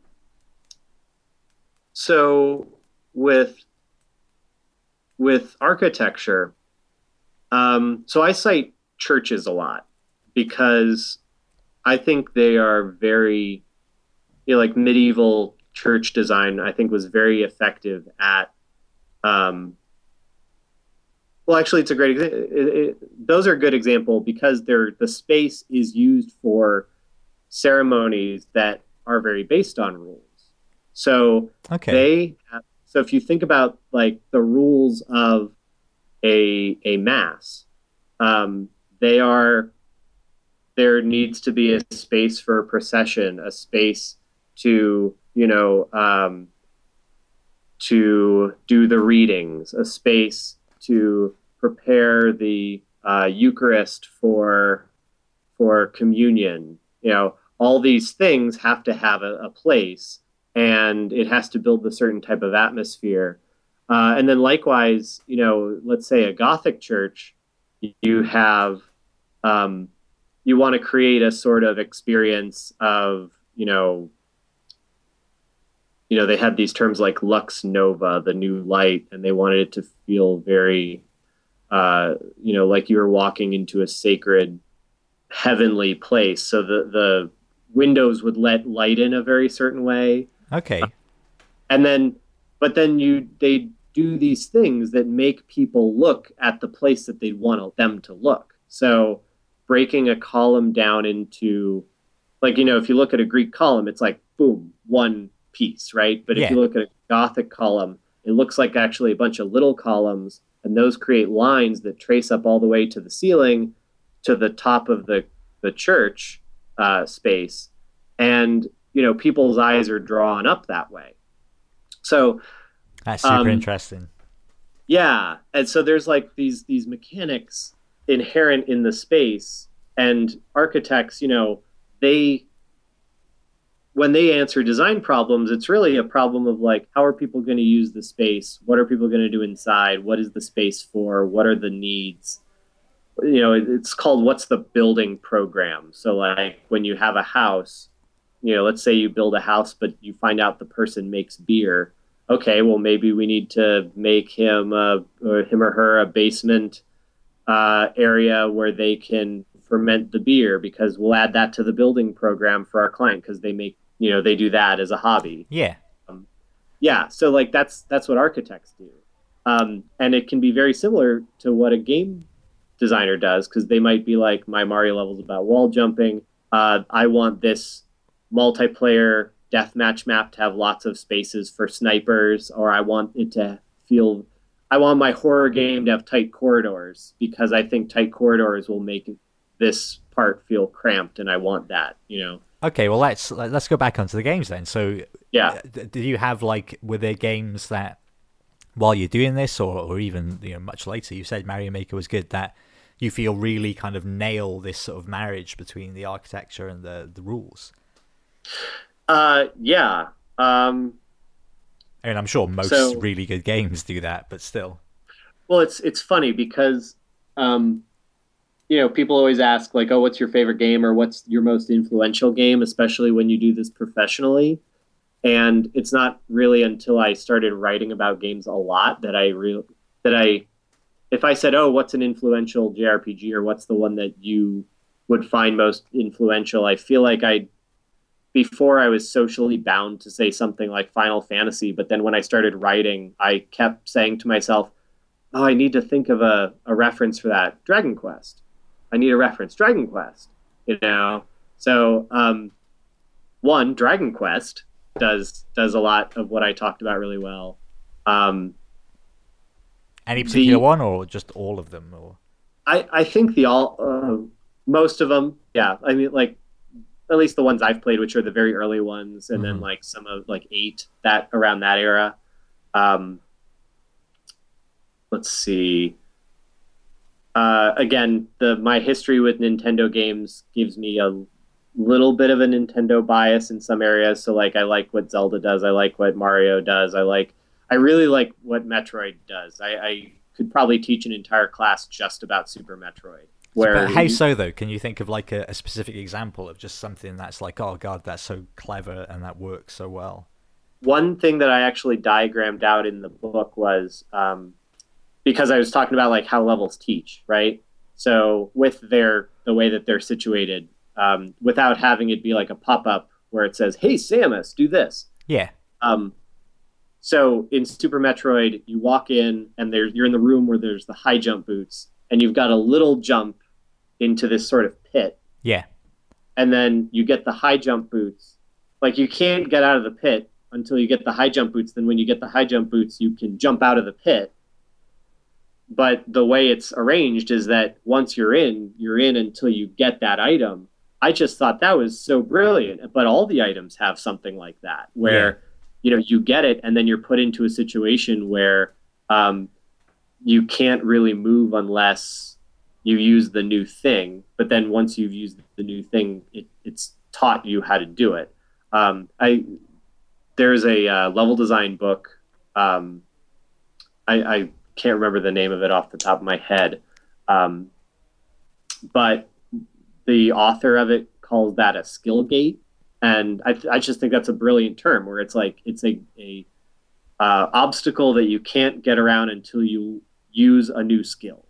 so with with architecture, um, so I cite churches a lot because I think they are very, you know, like medieval church design. I think was very effective at. Um, well, actually, it's a great. exa- It, it, those are a good example because they're the space is used for ceremonies that are very based on rules. So Okay. they have, so if you think about like the rules of a a mass, um, they are there needs to be a space for procession, a space to you know um, to do the readings, a space to prepare the uh, Eucharist for for communion. You know, all these things have to have a, a place, and it has to build a certain type of atmosphere. Uh, and then likewise, you know, let's say a Gothic church, you have um, you want to create a sort of experience of you know you know they had these terms like lux nova the new light and they wanted it to feel very uh, you know like you were walking into a sacred heavenly place. So the the windows would let light in a very certain way. Okay. and then but then you they do these things that make people look at the place that they want them to look. So breaking a column down into like you know if you look at a greek column it's like boom one piece right? But if you look at a gothic column it looks like actually a bunch of little columns and those create lines that trace up all the way to the ceiling to the top of the the church uh, space. And you know people's eyes are drawn up that way. So That's super Um, interesting. yeah, and so there's like these these mechanics inherent in the space, and architects, you know, they when they answer design problems, it's really a problem of like how are people going to use the space? What are people going to do inside? What is the space for? What are the needs? You know, it's called what's the building program. So like when you have a house, you know, let's say you build a house, but you find out the person makes beer okay, well, maybe we need to make him uh, or him or her a basement uh, area where they can ferment the beer because we'll add that to the building program for our client because they make you know they do that as a hobby. Yeah. Yeah, so like that's that's what architects do, um, and it can be very similar to what a game designer does because they might be like, my Mario level's about wall jumping. Uh, I want this multiplayer deathmatch map to have lots of spaces for snipers, or I want it to feel. I want my horror game to have tight corridors because I think tight corridors will make this part feel cramped, and I want that. You know. Okay. Well, let's let- let's go back onto the games then. So, Yeah. do you have like were there games that while you're doing this, or or even you know much later, you said Mario Maker was good that you feel really kind of nail this sort of marriage between the architecture and the the rules. Uh, yeah. Um, I mean, I'm sure most So- really good games do that, but still. Well, it's it's funny because um, you know people always ask like, "Oh, what's your favorite game?" or "What's your most influential game?" Especially when you do this professionally. And it's not really until I started writing about games a lot that I real that I, if I said, "Oh, what's an influential JRPG?" or "What's the one that you would find most influential?" I feel like I before I was socially bound to say something like Final Fantasy, but then when I started writing, I kept saying to myself, oh, I need to think of a, a reference for that. Dragon Quest. I need a reference. Dragon Quest. You know? So, um, one, Dragon Quest does does a lot of what I talked about really well. Um, Any particular The- one, or just all of them, or I, I think the all uh, most of them, yeah. I mean, like at least the ones I've played, which are the very early ones, and then Mhm. like some of like eight that around that era. Um, let's see. Uh, again, the my history with Nintendo games gives me a little bit of a Nintendo bias in some areas. So like I like what Zelda does. I like what Mario does. I like I really like what Metroid does. I, I could probably teach an entire class just about Super Metroid. Where but how so though? Can you think of like a, a, specific example of just something that's like, oh god, that's so clever and that works so well? One thing that I actually diagrammed out in the book was um, because I was talking about like how levels teach, right? So with their the way that they're situated, um, without having it be like a pop up where it says, "Hey Samus, do this." Yeah. Um, so in Super Metroid, you walk in and there's you're in the room where there's the high jump boots, and you've got a little jump into this sort of pit. Yeah. And then you get the high jump boots. Like you can't get out of the pit until you get the high jump boots. Then when you get the high jump boots, you can jump out of the pit. But the way it's arranged is that once you're in, you're in until you get that item. I just thought that was so brilliant. But all the items have something like that where yeah. you know you get it and then you're put into a situation where um, you can't really move unless you use the new thing. But then once you've used the new thing, it, it's taught you how to do it. Um, I there's a uh, level design book. Um, I, I, can't remember the name of it off the top of my head, um, but the author of it calls that a skill gate, and I, I just think that's a brilliant term where it's like it's a, a uh, obstacle that you can't get around until you use a new skill.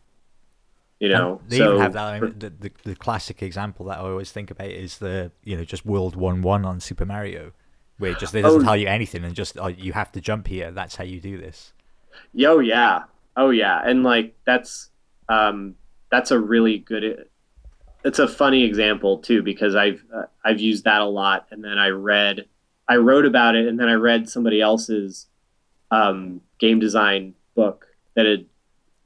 You know, and they so, even have that. I mean, the, the, the classic example that I always think about is the you know just World One One on Super Mario, where it just it doesn't oh, tell you anything and just oh, you have to jump here. That's how you do this. Yo, yeah, oh yeah, and like that's um, that's a really good. It's a funny example too because I've uh, I've used that a lot, and then I read, I wrote about it, and then I read somebody else's um, game design book that had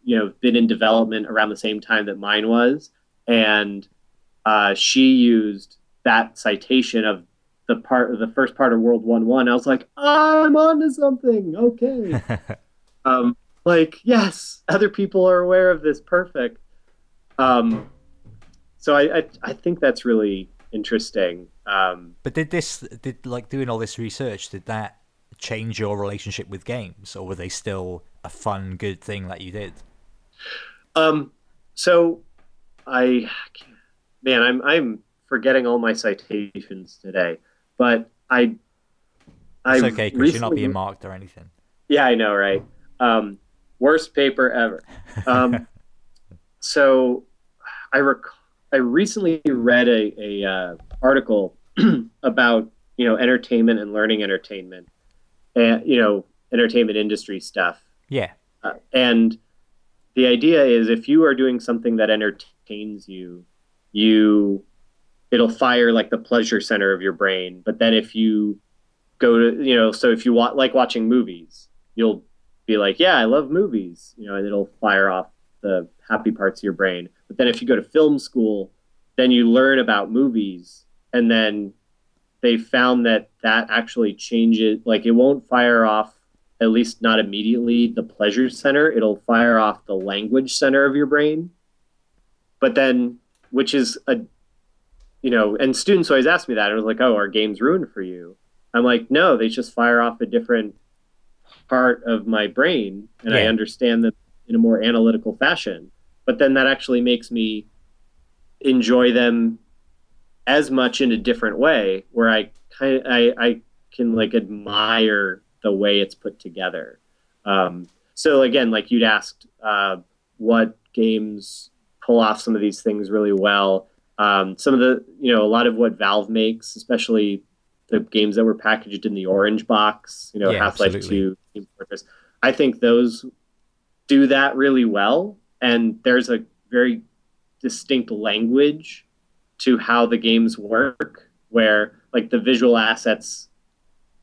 you know been in development around the same time that mine was, and uh, she used that citation of the part of the first part of World One One. I was like, I'm onto something. Okay, <laughs> um, like yes, other people are aware of this. Perfect. Um, so I, I, I think that's really interesting. Um, but did this did like doing all this research did that change your relationship with games, or were they still a fun, good thing that you did? Um, so I, man, I'm I'm forgetting all my citations today, but I. It's I okay because you're not being marked or anything. Yeah, I know, right? Um, worst paper ever. Um, <laughs> so I rec- I recently read a, a uh, article <clears throat> about you know entertainment and learning entertainment, and you know entertainment industry stuff. Yeah. Uh, and the idea is if you are doing something that entertains you, you it'll fire like the pleasure center of your brain. But then if you go to you know, so if you want like watching movies, you'll be like, yeah, I love movies, you know, and it'll fire off the happy parts of your brain. But then if you go to film school, then you learn about movies, and then they found that that actually changes. Like it won't fire off at least not immediately the pleasure center. It'll fire off the language center of your brain. But then, which is a, you know, and students always ask me that. I was like, oh, are games ruined for you? I'm like, no, they just fire off a different part of my brain and yeah. I understand them in a more analytical fashion. But then that actually makes me enjoy them as much in a different way where I kind of, I, I can like admire the way it's put together. Um, so again, like you'd asked, uh, what games pull off some of these things really well. Um, some of the, you know, a lot of what Valve makes, especially the games that were packaged in the orange box, you know, yeah, Half Life Two, Team Fortress. I think those do that really well, and there's a very distinct language to how the games work, where like the visual assets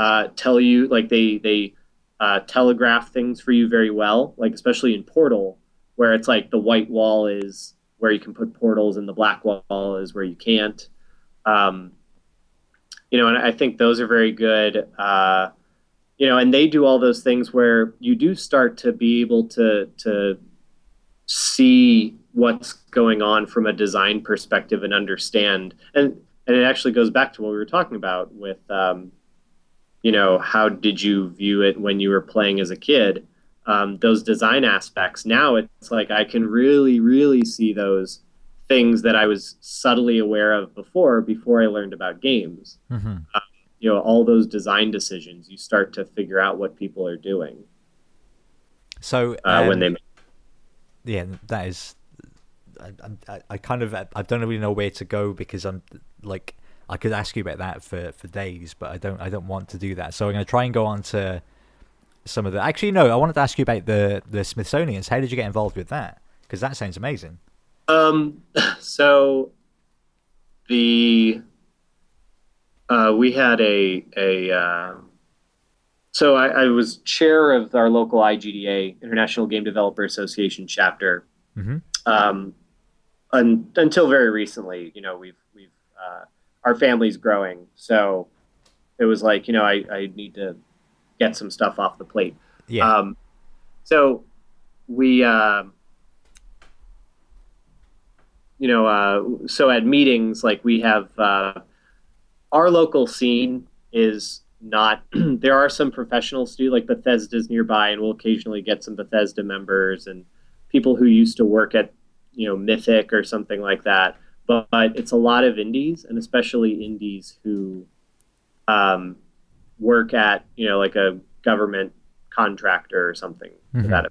uh, tell you like they they uh, telegraph things for you very well, like especially in Portal, where it's like the white wall is where you can put portals and the black wall is where you can't. Um, you know, and I think those are very good. Uh, you know, and they do all those things where you do start to be able to to see what's going on from a design perspective and understand. And and it actually goes back to what we were talking about with, um, you know, how did you view it when you were playing as a kid? Um, those design aspects. Now it's like I can really, really see those things that I was subtly aware of before, before I learned about games. Mm-hmm. Uh, you know, all those design decisions, you start to figure out what people are doing. So uh, when um, they, yeah, that is I, I, I kind of I don't really know where to go because I'm like I could ask you about that for, for days, but I don't I don't want to do that. So I'm going to try and go on to some of the. Actually, no, I wanted to ask you about the the Smithsonian's. How did you get involved with that? Because that sounds amazing. Um, <laughs> so the uh, we had a a uh, so I, I, was chair of our local IGDA International Game Developer Association chapter. Mm-hmm. Um, un, until very recently, you know, we've we've uh, our family's growing, so it was like, you know, I, I need to get some stuff off the plate. Yeah. Um, so we, uh, you know, uh, so at meetings, like we have uh, our local scene is not. <clears throat> there are some professionals do like Bethesda's nearby, and we'll occasionally get some Bethesda members and people who used to work at you know Mythic or something like that. But, but it's a lot of indies, and especially indies who um, work at you know like a government contractor or something mm-hmm. that.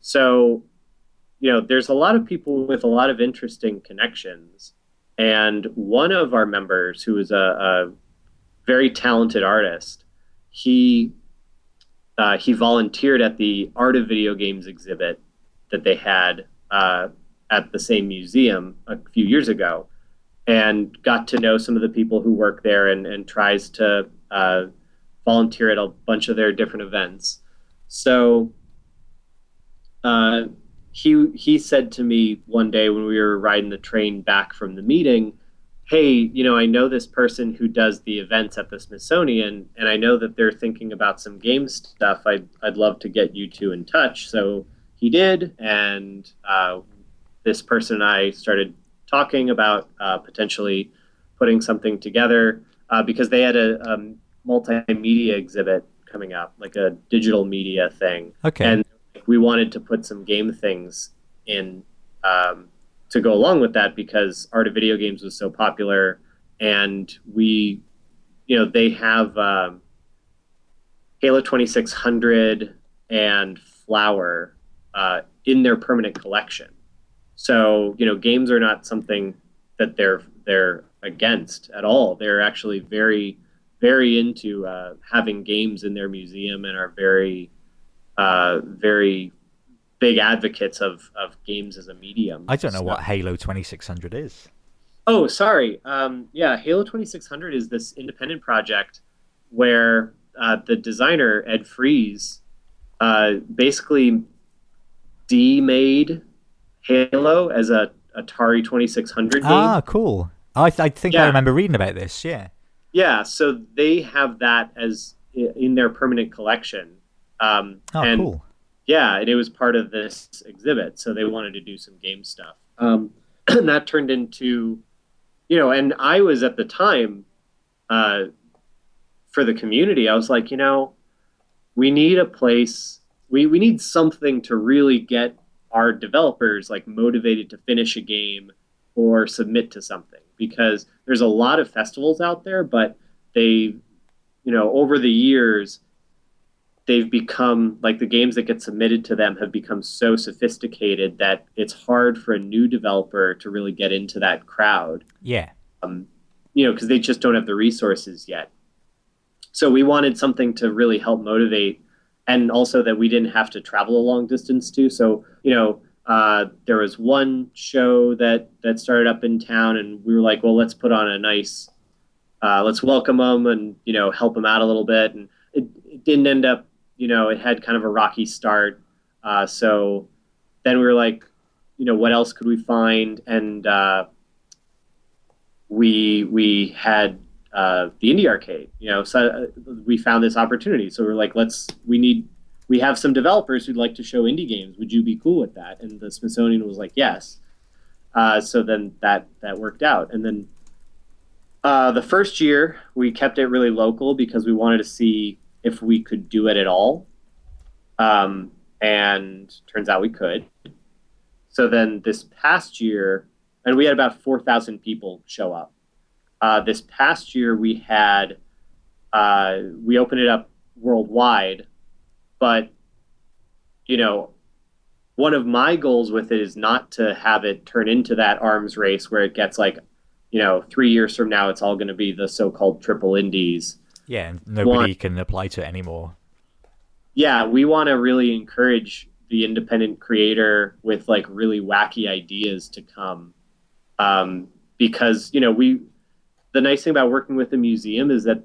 So, you know, there's a lot of people with a lot of interesting connections, and one of our members, who is a, a very talented artist, he uh, he volunteered at the Art of Video Games exhibit that they had uh, at the same museum a few years ago and got to know some of the people who work there and, and tries to uh, volunteer at a bunch of their different events. So uh, he he said to me one day when we were riding the train back from the meeting, "Hey, you know, I know this person who does the events at the Smithsonian, and I know that they're thinking about some game stuff. I'd I'd love to get you two in touch." So he did, and uh, this person and I started talking about uh, potentially putting something together uh, because they had a, a, multimedia exhibit coming up, like a digital media thing. Okay. And we wanted to put some game things in um, to go along with that because Art of Video Games was so popular, and we, you know, they have um, Halo 2600 and Flower uh, in their permanent collection. So you know, games are not something that they're they're against at all. They're actually very very into uh, having games in their museum and are very uh, very big advocates of of games as a medium. I don't know so, what Halo 2600 is. Oh, sorry. Um, yeah, Halo 2600 is this independent project where uh, the designer Ed Fries uh, basically demade Halo as a Atari 2600 game. Ah, cool. I, I think yeah. I remember reading about this. Yeah. Yeah, so they have that as in their permanent collection. Um, oh, and cool. Yeah, and it was part of this exhibit, so they wanted to do some game stuff. Um, <clears throat> and that turned into, you know, and I was at the time uh, for the community. I was like, you know, we need a place. We we need something to really get are developers like motivated to finish a game or submit to something? Because there's a lot of festivals out there but they you know over the years they've become like the games that get submitted to them have become so sophisticated that it's hard for a new developer to really get into that crowd. Yeah. Um, you know because they just don't have the resources yet. So we wanted something to really help motivate and also that we didn't have to travel a long distance to. So you know, uh, there was one show that that started up in town, and we were like, well, let's put on a nice, uh, let's welcome them and you know help them out a little bit. And it, it didn't end up, you know, it had kind of a rocky start. Uh, so then we were like, you know, what else could we find? And uh, we we had uh, the indie arcade. You know, so uh, we found this opportunity. So we're like, let's we need we have some developers who'd like to show indie games. Would you be cool with that? And the Smithsonian was like, yes. Uh, so then that that worked out, and then Uh, the first year, we kept it really local because we wanted to see if we could do it at all. Um, and turns out we could. So then this past year, and we had about 4,000 people show up. Uh, this past year, we had, uh, we opened it up worldwide, but, you know, one of my goals with it is not to have it turn into that arms race where it gets like, you know, three years from now, it's all going to be the so called triple indies. Yeah, and nobody want, can apply to it anymore. Yeah, we want to really encourage the independent creator with like really wacky ideas to come. Um, because, you know, we, the nice thing about working with the museum is that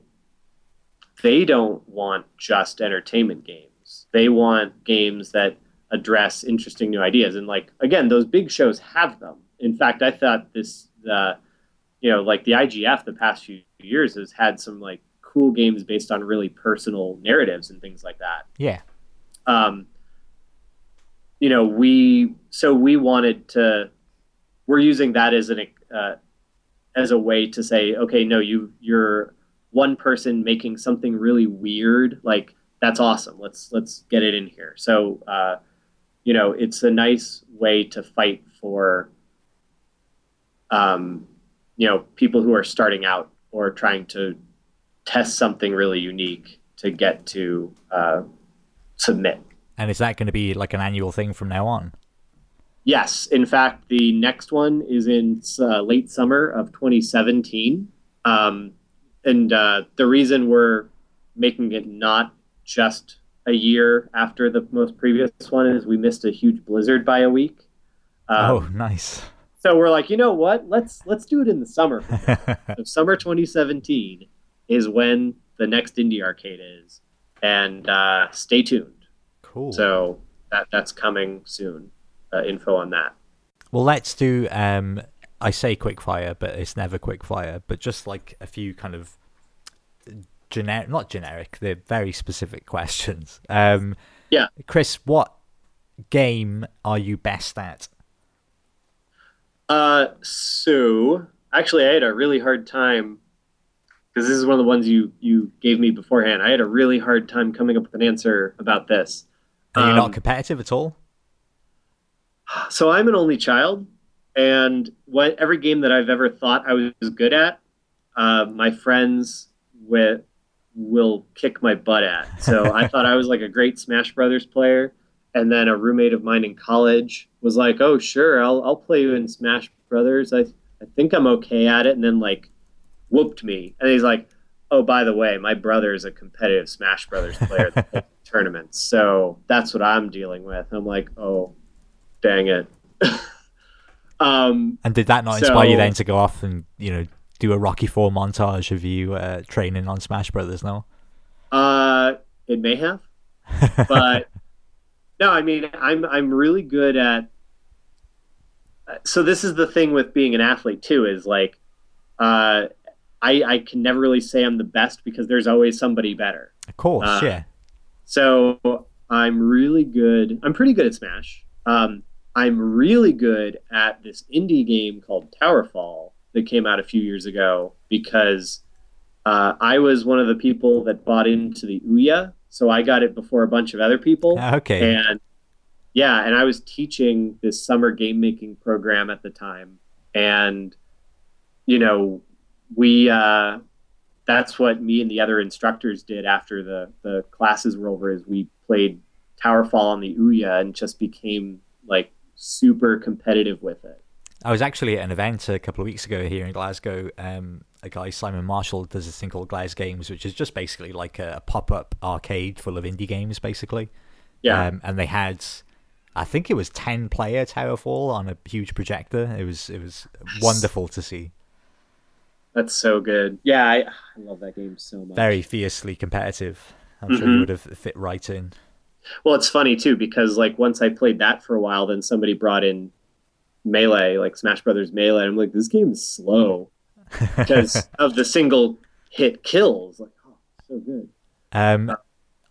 they don't want just entertainment games. They want games that address interesting new ideas. And like again, those big shows have them. In fact, I thought this, uh, you know, like the IGF the past few years has had some like cool games based on really personal narratives and things like that. Yeah. Um, you know, we so we wanted to. We're using that as an uh, as a way to say, okay, no, you you're one person making something really weird, like that's awesome. Let's let's get it in here. So uh, you know, it's a nice way to fight for, um, you know, people who are starting out or trying to test something really unique to get to uh, submit. And is that going to be like an annual thing from now on? Yes. In fact, the next one is in uh, late summer of 2017. Um, and uh, the reason we're making it not just a year after the most previous one is we missed a huge blizzard by a week. Um, oh, nice. So we're like, you know what? Let's let's do it in the summer. <laughs> so summer 2017 is when the next indie arcade is, and uh, stay tuned. Cool. So that that's coming soon. Uh, info on that. Well, let's do. Um, I say quick fire, but it's never quick fire. But just like a few kind of generic, not generic, they're very specific <laughs> questions. Um, yeah. Chris, what game are you best at? Uh, so actually, I had a really hard time because this is one of the ones you you gave me beforehand. I had a really hard time coming up with an answer about this. Are you um, not competitive at all? So I'm an only child, and what every game that I've ever thought I was good at, uh, my friends with will kick my butt at. So I thought I was like a great Smash Brothers player. And then a roommate of mine in college was like, "Oh, sure, I'll I'll play you in Smash Brothers. I I think I'm okay at it." And then like whooped me. And he's like, "Oh, by the way, my brother is a competitive Smash Brothers player that <laughs> tournaments. So that's what I'm dealing with." I'm like, "Oh, dang it." <laughs> um, and did that not so, inspire you then to go off and you know do a Rocky Four montage of you uh, training on Smash Brothers now? Uh, it may have, but <laughs> no. I mean, I'm I'm really good at. So this is the thing with being an athlete too. Is like, uh, I I can never really say I'm the best because there's always somebody better. Of course, uh, yeah. So I'm really good. I'm pretty good at Smash. Um, I'm really good at this indie game called Towerfall, that came out a few years ago because uh, I was one of the people that bought into the Ouya, so I got it before a bunch of other people. Ah, okay. And yeah, and I was teaching this summer game making program at the time, and you know, we uh, that's what me and the other instructors did after the the classes were over. Is we played Towerfall on the Ouya and just became like super competitive with it. I was actually at an event a couple of weeks ago here in Glasgow. Um, a guy, Simon Marshall, does this thing called Glas Games, which is just basically like a, a pop up arcade full of indie games, basically. Yeah. Um, and they had, I think it was 10 player Towerfall on a huge projector. It was it was wonderful to see. That's so good. Yeah, I, I love that game so much. Very fiercely competitive. I'm mm-hmm. sure you would have fit right in. Well, it's funny too because like once I played that for a while, then somebody brought in melee, like Smash Brothers Melee. I'm like, this game is slow <laughs> because of the single hit kills. Like, oh, so good. Um,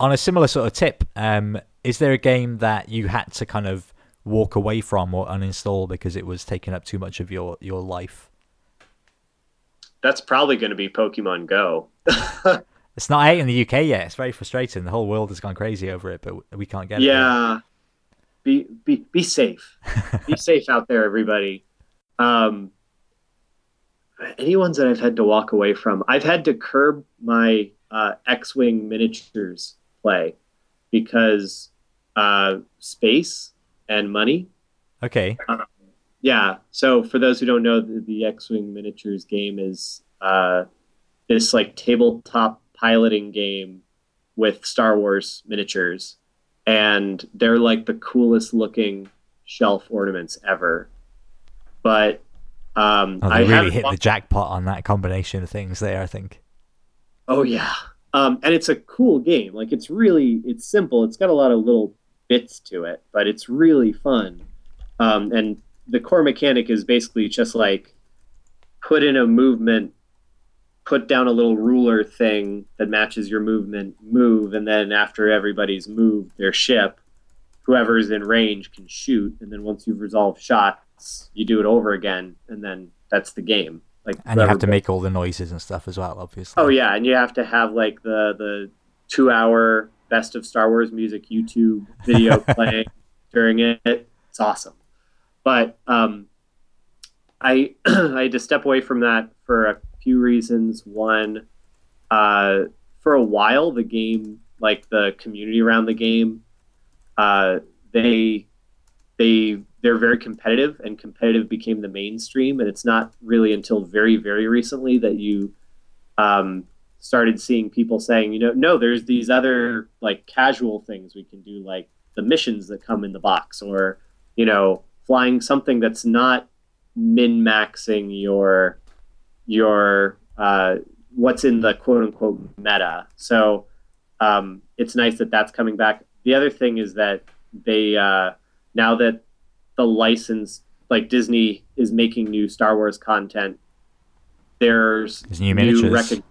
on a similar sort of tip, um, is there a game that you had to kind of walk away from or uninstall because it was taking up too much of your your life? that's probably going to be Pokemon Go. <laughs> it's not out in the UK yet. It's very frustrating. The whole world has gone crazy over it, but we can't get yeah. it. Yeah. Be be be safe. be <laughs> safe out there, everybody. Um, any ones that I've had to walk away from, I've had to curb my uh, X-wing miniatures play because uh, space and money. Okay. Uh, yeah. So for those who don't know, the, the X-wing miniatures game is uh, this like tabletop piloting game with Star Wars miniatures, and they're like the coolest looking shelf ornaments ever. But um, oh, I really hit the jackpot on that combination of things there. I think. Oh yeah, um, and it's a cool game. Like it's really it's simple. It's got a lot of little bits to it, but it's really fun. Um, and the core mechanic is basically just like put in a movement, put down a little ruler thing that matches your movement, move, and then after everybody's moved their ship, whoever's in range can shoot, and then once you've resolved shots, you do it over again, and then that's the game. Like and you have to make all the noises and stuff as well, obviously. Oh yeah, and you have to have like the the two hour best of Star Wars music YouTube video <laughs> playing during it. It's awesome. But um, I <clears throat> I had to step away from that for a few reasons. One, uh, for a while, the game, like the community around the game, uh, they they they're very competitive, and competitive became the mainstream. And it's not really until very very recently that you um, started seeing people saying, you know, no, there's these other like casual things we can do, like the missions that come in the box, or you know, flying something that's not min maxing your your uh, what's in the quote unquote meta. So um, it's nice that that's coming back. The other thing is that they uh, now that the license like Disney is making new Star Wars content, there's, there's new miniatures. New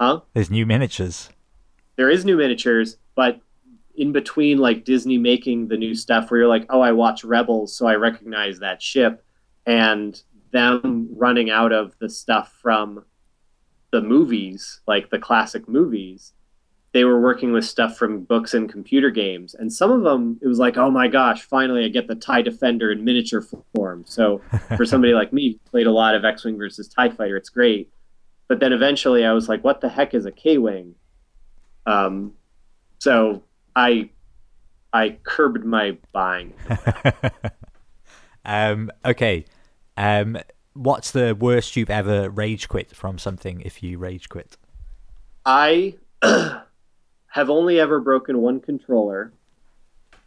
huh? There's new miniatures. There is new miniatures, but in between like Disney making the new stuff where you're like, oh, I watch Rebels, so I recognize that ship, and them running out of the stuff from the movies, like the classic movies, they were working with stuff from books and computer games. And some of them, it was like, oh my gosh, finally I get the TIE Defender in miniature form. So <laughs> for somebody like me, played a lot of X Wing versus TIE Fighter, it's great. But then eventually I was like, what the heck is a K Wing? Um, so I I curbed my buying. <laughs> um, okay. Um, what's the worst you've ever rage quit from something? If you rage quit, I <clears throat> have only ever broken one controller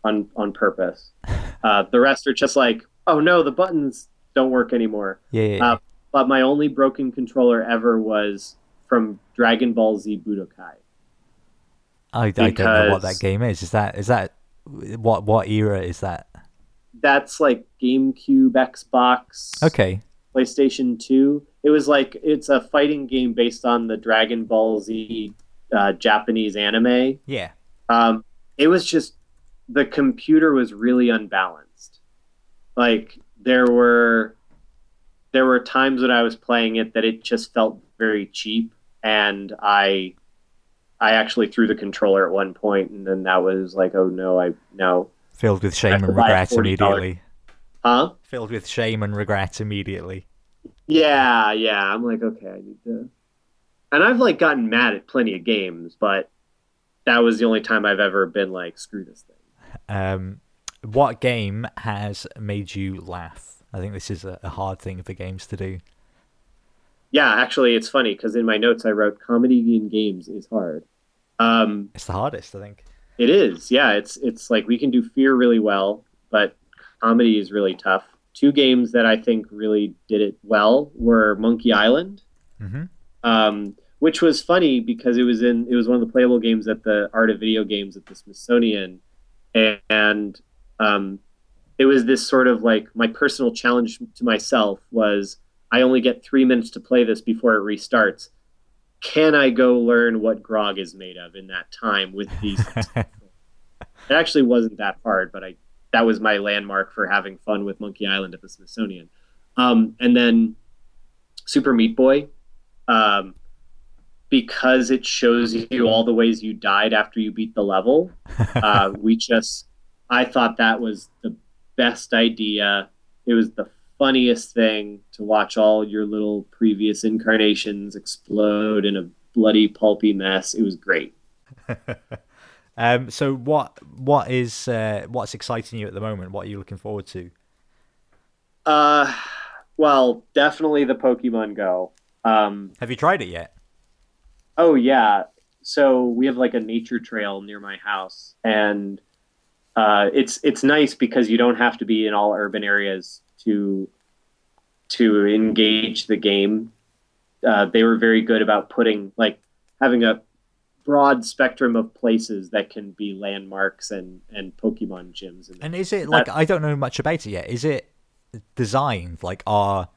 on on purpose. <laughs> Uh, the rest are just like, oh no, the buttons don't work anymore. Yeah. yeah, yeah. Uh, but my only broken controller ever was from Dragon Ball Z Budokai. I, I don't know what that game is. Is that is that what what era is that? That's like GameCube, Xbox. Okay. PlayStation Two. It was like it's a fighting game based on the Dragon Ball Z uh, Japanese anime. Yeah. Um, it was just the computer was really unbalanced. Like there were there were times when I was playing it that it just felt very cheap, and I I actually threw the controller at one point, and then that was like, oh no, I no. Filled with shame and regret immediately. Huh? Filled with shame and regret immediately. Yeah, yeah. I'm like, okay, I need to. And I've like gotten mad at plenty of games, but that was the only time I've ever been like, screw this thing. Um, what game has made you laugh? I think this is a, a hard thing for games to do yeah, actually, it's funny because in my notes I wrote comedy in games is hard. Um, it's the hardest, I think. It is. Yeah, it's it's like we can do fear really well, but comedy is really tough. Two games that I think really did it well were Monkey Island, mm-hmm. um, which was funny because it was in it was one of the playable games at the Art of Video Games at the Smithsonian, and um, it was this sort of like my personal challenge to myself was I only get three minutes to play this before it restarts. Can I go learn what grog is made of in that time with these? <laughs> it actually wasn't that hard, but I that was my landmark for having fun with Monkey Island at the Smithsonian. Um, and then Super Meat Boy, um, because it shows you all the ways you died after you beat the level. <laughs> Uh, we just, I thought that was the best idea. It was the funniest thing to watch all your little previous incarnations explode in a bloody pulpy mess. It was great. <laughs> um, so what what is uh, what's exciting you at the moment? What are you looking forward to? Uh, well, definitely the Pokemon Go. Um, Have you tried it yet? Oh yeah. So we have like a nature trail near my house, and uh, it's it's nice because you don't have to be in all urban areas to to engage the game. Uh, they were very good about putting like having a broad spectrum of places that can be landmarks and and Pokemon gyms. And is it like I don't know much about it yet? Is it designed like are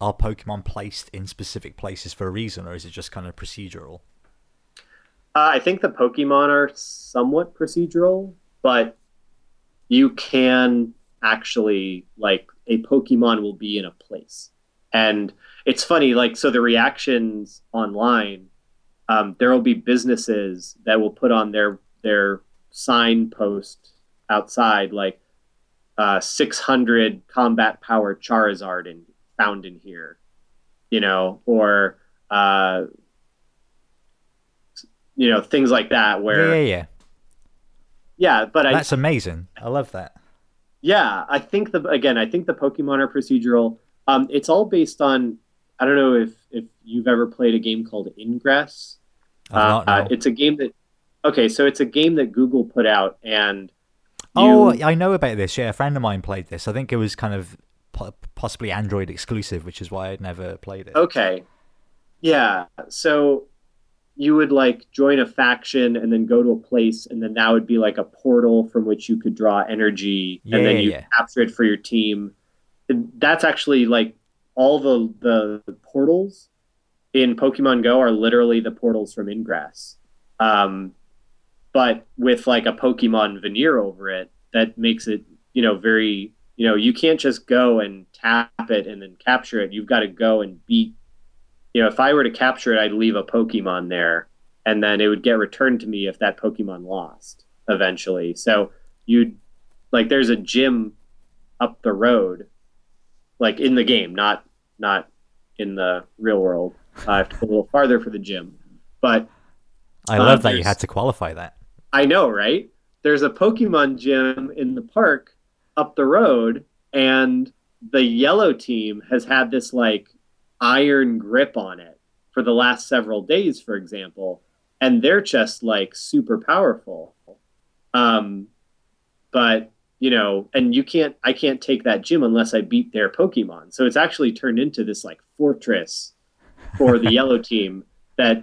are Pokemon placed in specific places for a reason, or is it just kind of procedural? Uh, I think the Pokemon are somewhat procedural, but you can actually like a Pokemon will be in a place, and it's funny. Like so, the reactions online, um, there will be businesses that will put on their their sign post outside like uh, 600 combat power Charizard in found in here, you know, or uh, you know things like that. Where yeah, yeah, yeah. yeah but that's I, amazing. I love that. Yeah, I think the again, I think the Pokemon are procedural. Um, it's all based on. I don't know if if you've ever played a game called Ingress. Uh, uh, it's a game that. Okay, so it's a game that Google put out, and oh, I know about this. Yeah, a friend of mine played this. I think it was kind of possibly Android exclusive, which is why I'd never played it. Okay. Yeah. So you would like join a faction and then go to a place, and then that would be like a portal from which you could draw energy, yeah, and then you yeah. capture it for your team. And that's actually like all the the portals in Pokemon Go are literally the portals from Ingress, um, but with like a Pokemon veneer over it that makes it you know very you know you can't just go and tap it and then capture it you've got to go and beat you know if i were to capture it i'd leave a pokemon there and then it would get returned to me if that pokemon lost eventually. So you'd like there's a gym up the road like in the game not not in the real world. I have to go a little farther for the gym. But i love uh, that you had to qualify that. I know right? There's a pokemon gym in the park up the road and the yellow team has had this like iron grip on it for the last several days for example and they're just like super powerful um but you know and you can't i can't take that gym unless i beat their pokemon so it's actually turned into this like fortress for the <laughs> yellow team that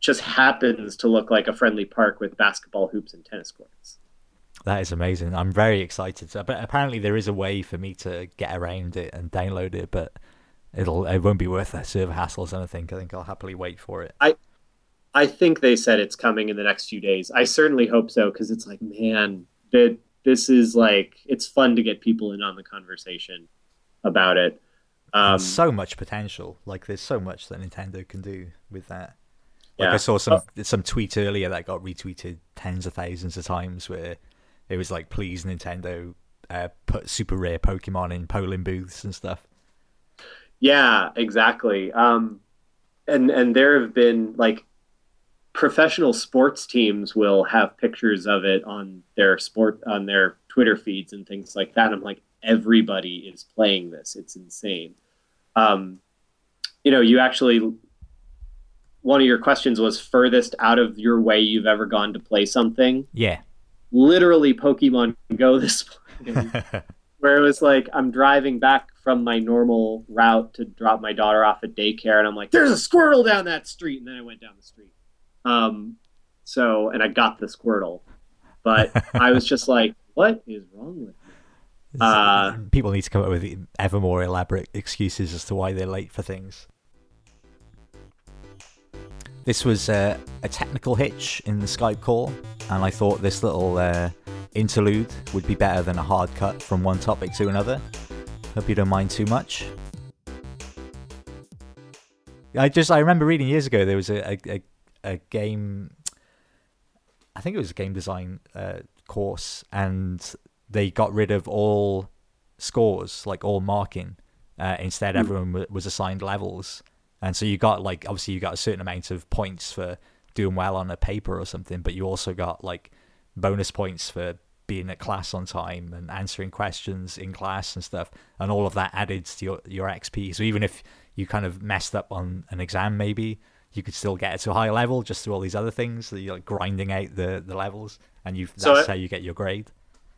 just happens to look like a friendly park with basketball hoops and tennis courts that is amazing. I'm very excited. So, but apparently there is a way for me to get around it and download it, but it'll it won't be worth that server hassles. And I think. I think I'll happily wait for it. I I think they said it's coming in the next few days. I certainly hope so because it's like, man, that this is like it's fun to get people in on the conversation about it. Um, so much potential. Like there's so much that Nintendo can do with that. Like yeah. I saw some oh. some tweet earlier that got retweeted tens of thousands of times where it was like, please Nintendo, uh, put super rare Pokemon in polling booths and stuff. Yeah, exactly. Um, and and there have been like professional sports teams will have pictures of it on their sport on their Twitter feeds and things like that. I'm like, everybody is playing this. It's insane. Um, you know, you actually one of your questions was furthest out of your way you've ever gone to play something. Yeah literally Pokemon Go this morning, <laughs> <laughs> where it was like I'm driving back from my normal route to drop my daughter off at daycare, and I'm like, "There's a Squirtle down that street," and then I went down the street. Um, so and I got the Squirtle, but I was just <laughs> like, "What is wrong with?" Me? Uh, People need to come up with ever more elaborate excuses as to why they're late for things. This was uh, a technical hitch in the Skype call, and I thought this little uh, interlude would be better than a hard cut from one topic to another. Hope you don't mind too much. I just I remember reading years ago there was a a, a, game. I think it was a game design uh, course, and they got rid of all scores, like all marking. Uh, instead, mm. everyone w- was assigned levels, and so you got like obviously you got a certain amount of points for doing well on a paper or something, but you also got like bonus points for being at class on time and answering questions in class and stuff, and all of that added to your your XP. So even if you kind of messed up on an exam, maybe you could still get it to a higher level just through all these other things. So you're like grinding out the the levels, and you that's so how you get your grade.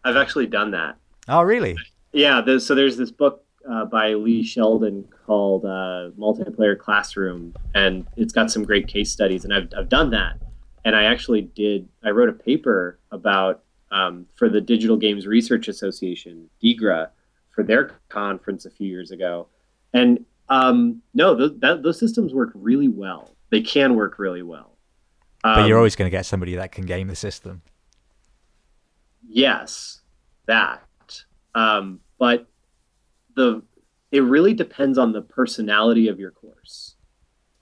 I've actually done that. Oh, really? Yeah. There's, so there's this book uh, by Lee Sheldon called uh, Multiplayer Classroom, and it's got some great case studies. And I've I've done that, and I actually did. I wrote a paper about um, for the Digital Games Research Association, DiGRA, for their conference a few years ago, and um, no, th- that, those systems work really well. They can work really well. Um, but you're um, always going to get somebody that can game the system. Yes, that. Um, but the it really depends on the personality of your course,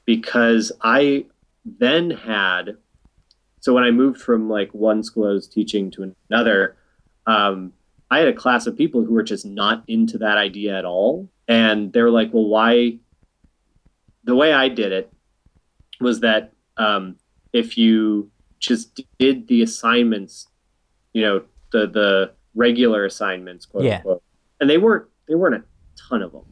because I then had so when I moved from like one school I was teaching to another, um, I had a class of people who were just not into that idea at all. And they were like, well, why? The way I did it was that um, if you just did the assignments, you know, the the regular assignments, quote yeah. unquote, and they weren't they weren't a ton of them,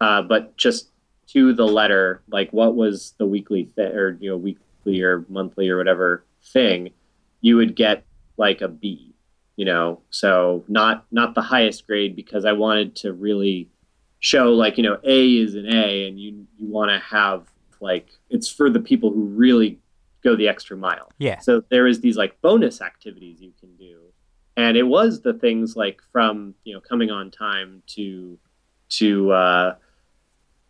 uh, but just to the letter, like what was the weekly th- or you know weekly or monthly or whatever thing, you would get like a B you know? So not not the highest grade because i wanted to really show like you know a is an a and you you want to have like it's for the people who really go the extra mile. Yeah. So there is these like bonus activities you can do. And it was the things like from you know coming on time to to uh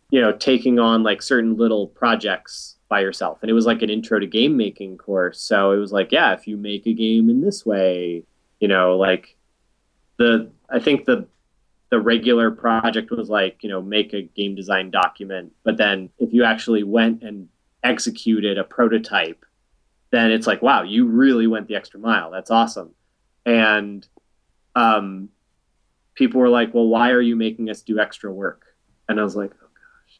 you know taking on like certain little projects by yourself. And it was like an intro to game making course. So it was like yeah if you make a game in this way you know like the i think the the regular project was like you know make a game design document. But then if you actually went and executed a prototype then it's like wow you really went the extra mile. That's awesome. And um, people were like well why are you making us do extra work? And i was like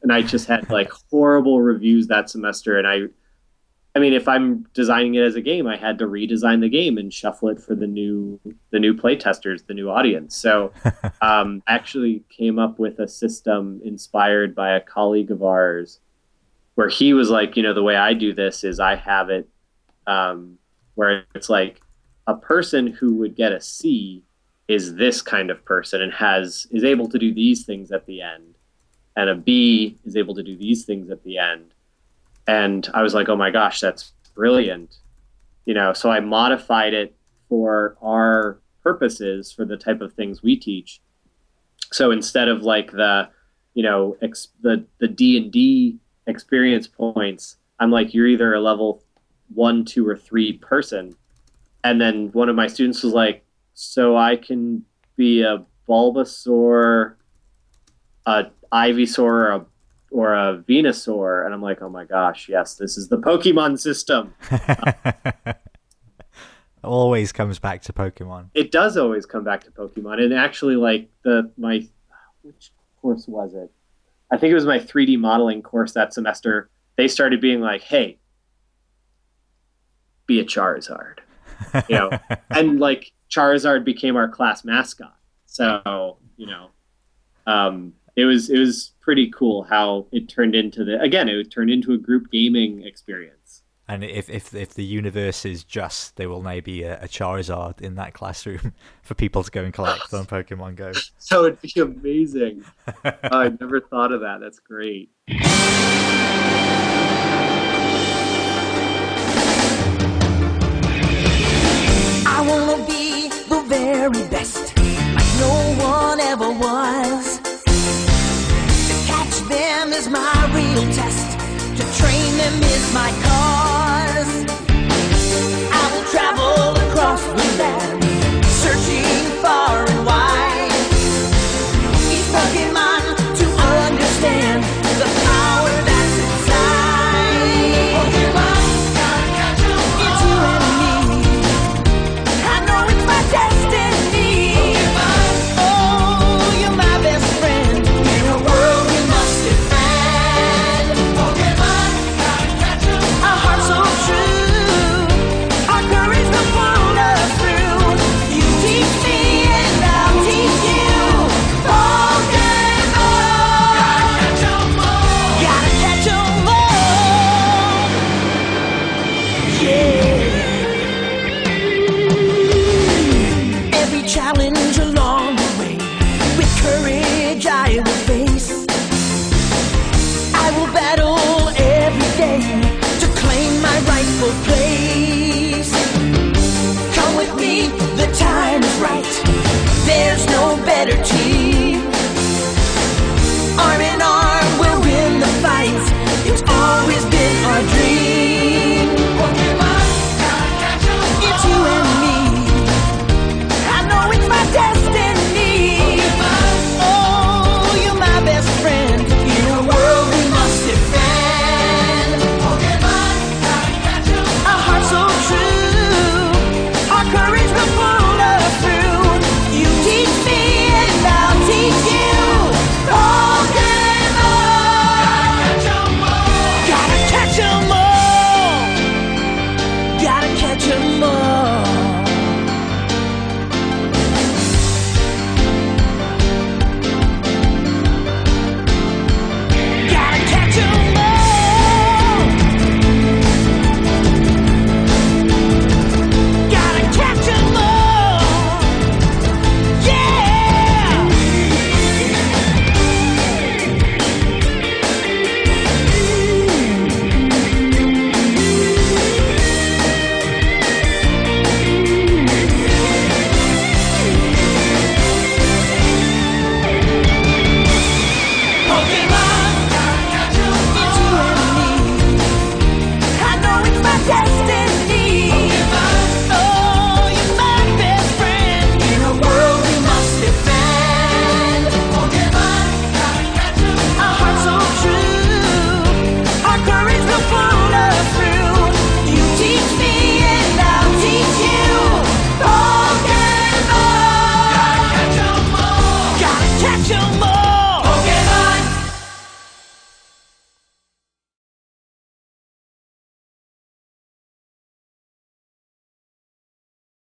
and i just had like horrible reviews that semester and i I mean, if I'm designing it as a game, I had to redesign the game and shuffle it for the new the new play testers, the new audience. So, <laughs> um, I actually came up with a system inspired by a colleague of ours, where he was like, you know, the way I do this is I have it um, where it's like a person who would get a C is this kind of person and has is able to do these things at the end, and a B is able to do these things at the end and I was like, oh my gosh, that's brilliant. You know, so I modified it for our purposes for the type of things we teach. So instead of like the, you know, ex- the the D and D experience points, I'm like, you're either a level one, two, or three person. And then one of my students was like, so I can be a Bulbasaur, a Ivysaur, or a or a Venusaur, and I'm like, oh my gosh, yes, this is the Pokemon system. <laughs> always comes back to Pokemon. It does always come back to Pokemon, and actually, like the my which course was it? I think it was my 3D modeling course that semester. They started being like, hey, be a Charizard, <laughs> you know, and like Charizard became our class mascot. So you know, um, it was it was pretty cool how it turned into the again it turned into a group gaming experience. And if if if the universe is just, there will now be a, a Charizard in that classroom <laughs> for people to go and collect on Pokemon Go. <laughs> So it'd be amazing. oh, <laughs> I never thought of that. That's great. Real test. To train them is my call.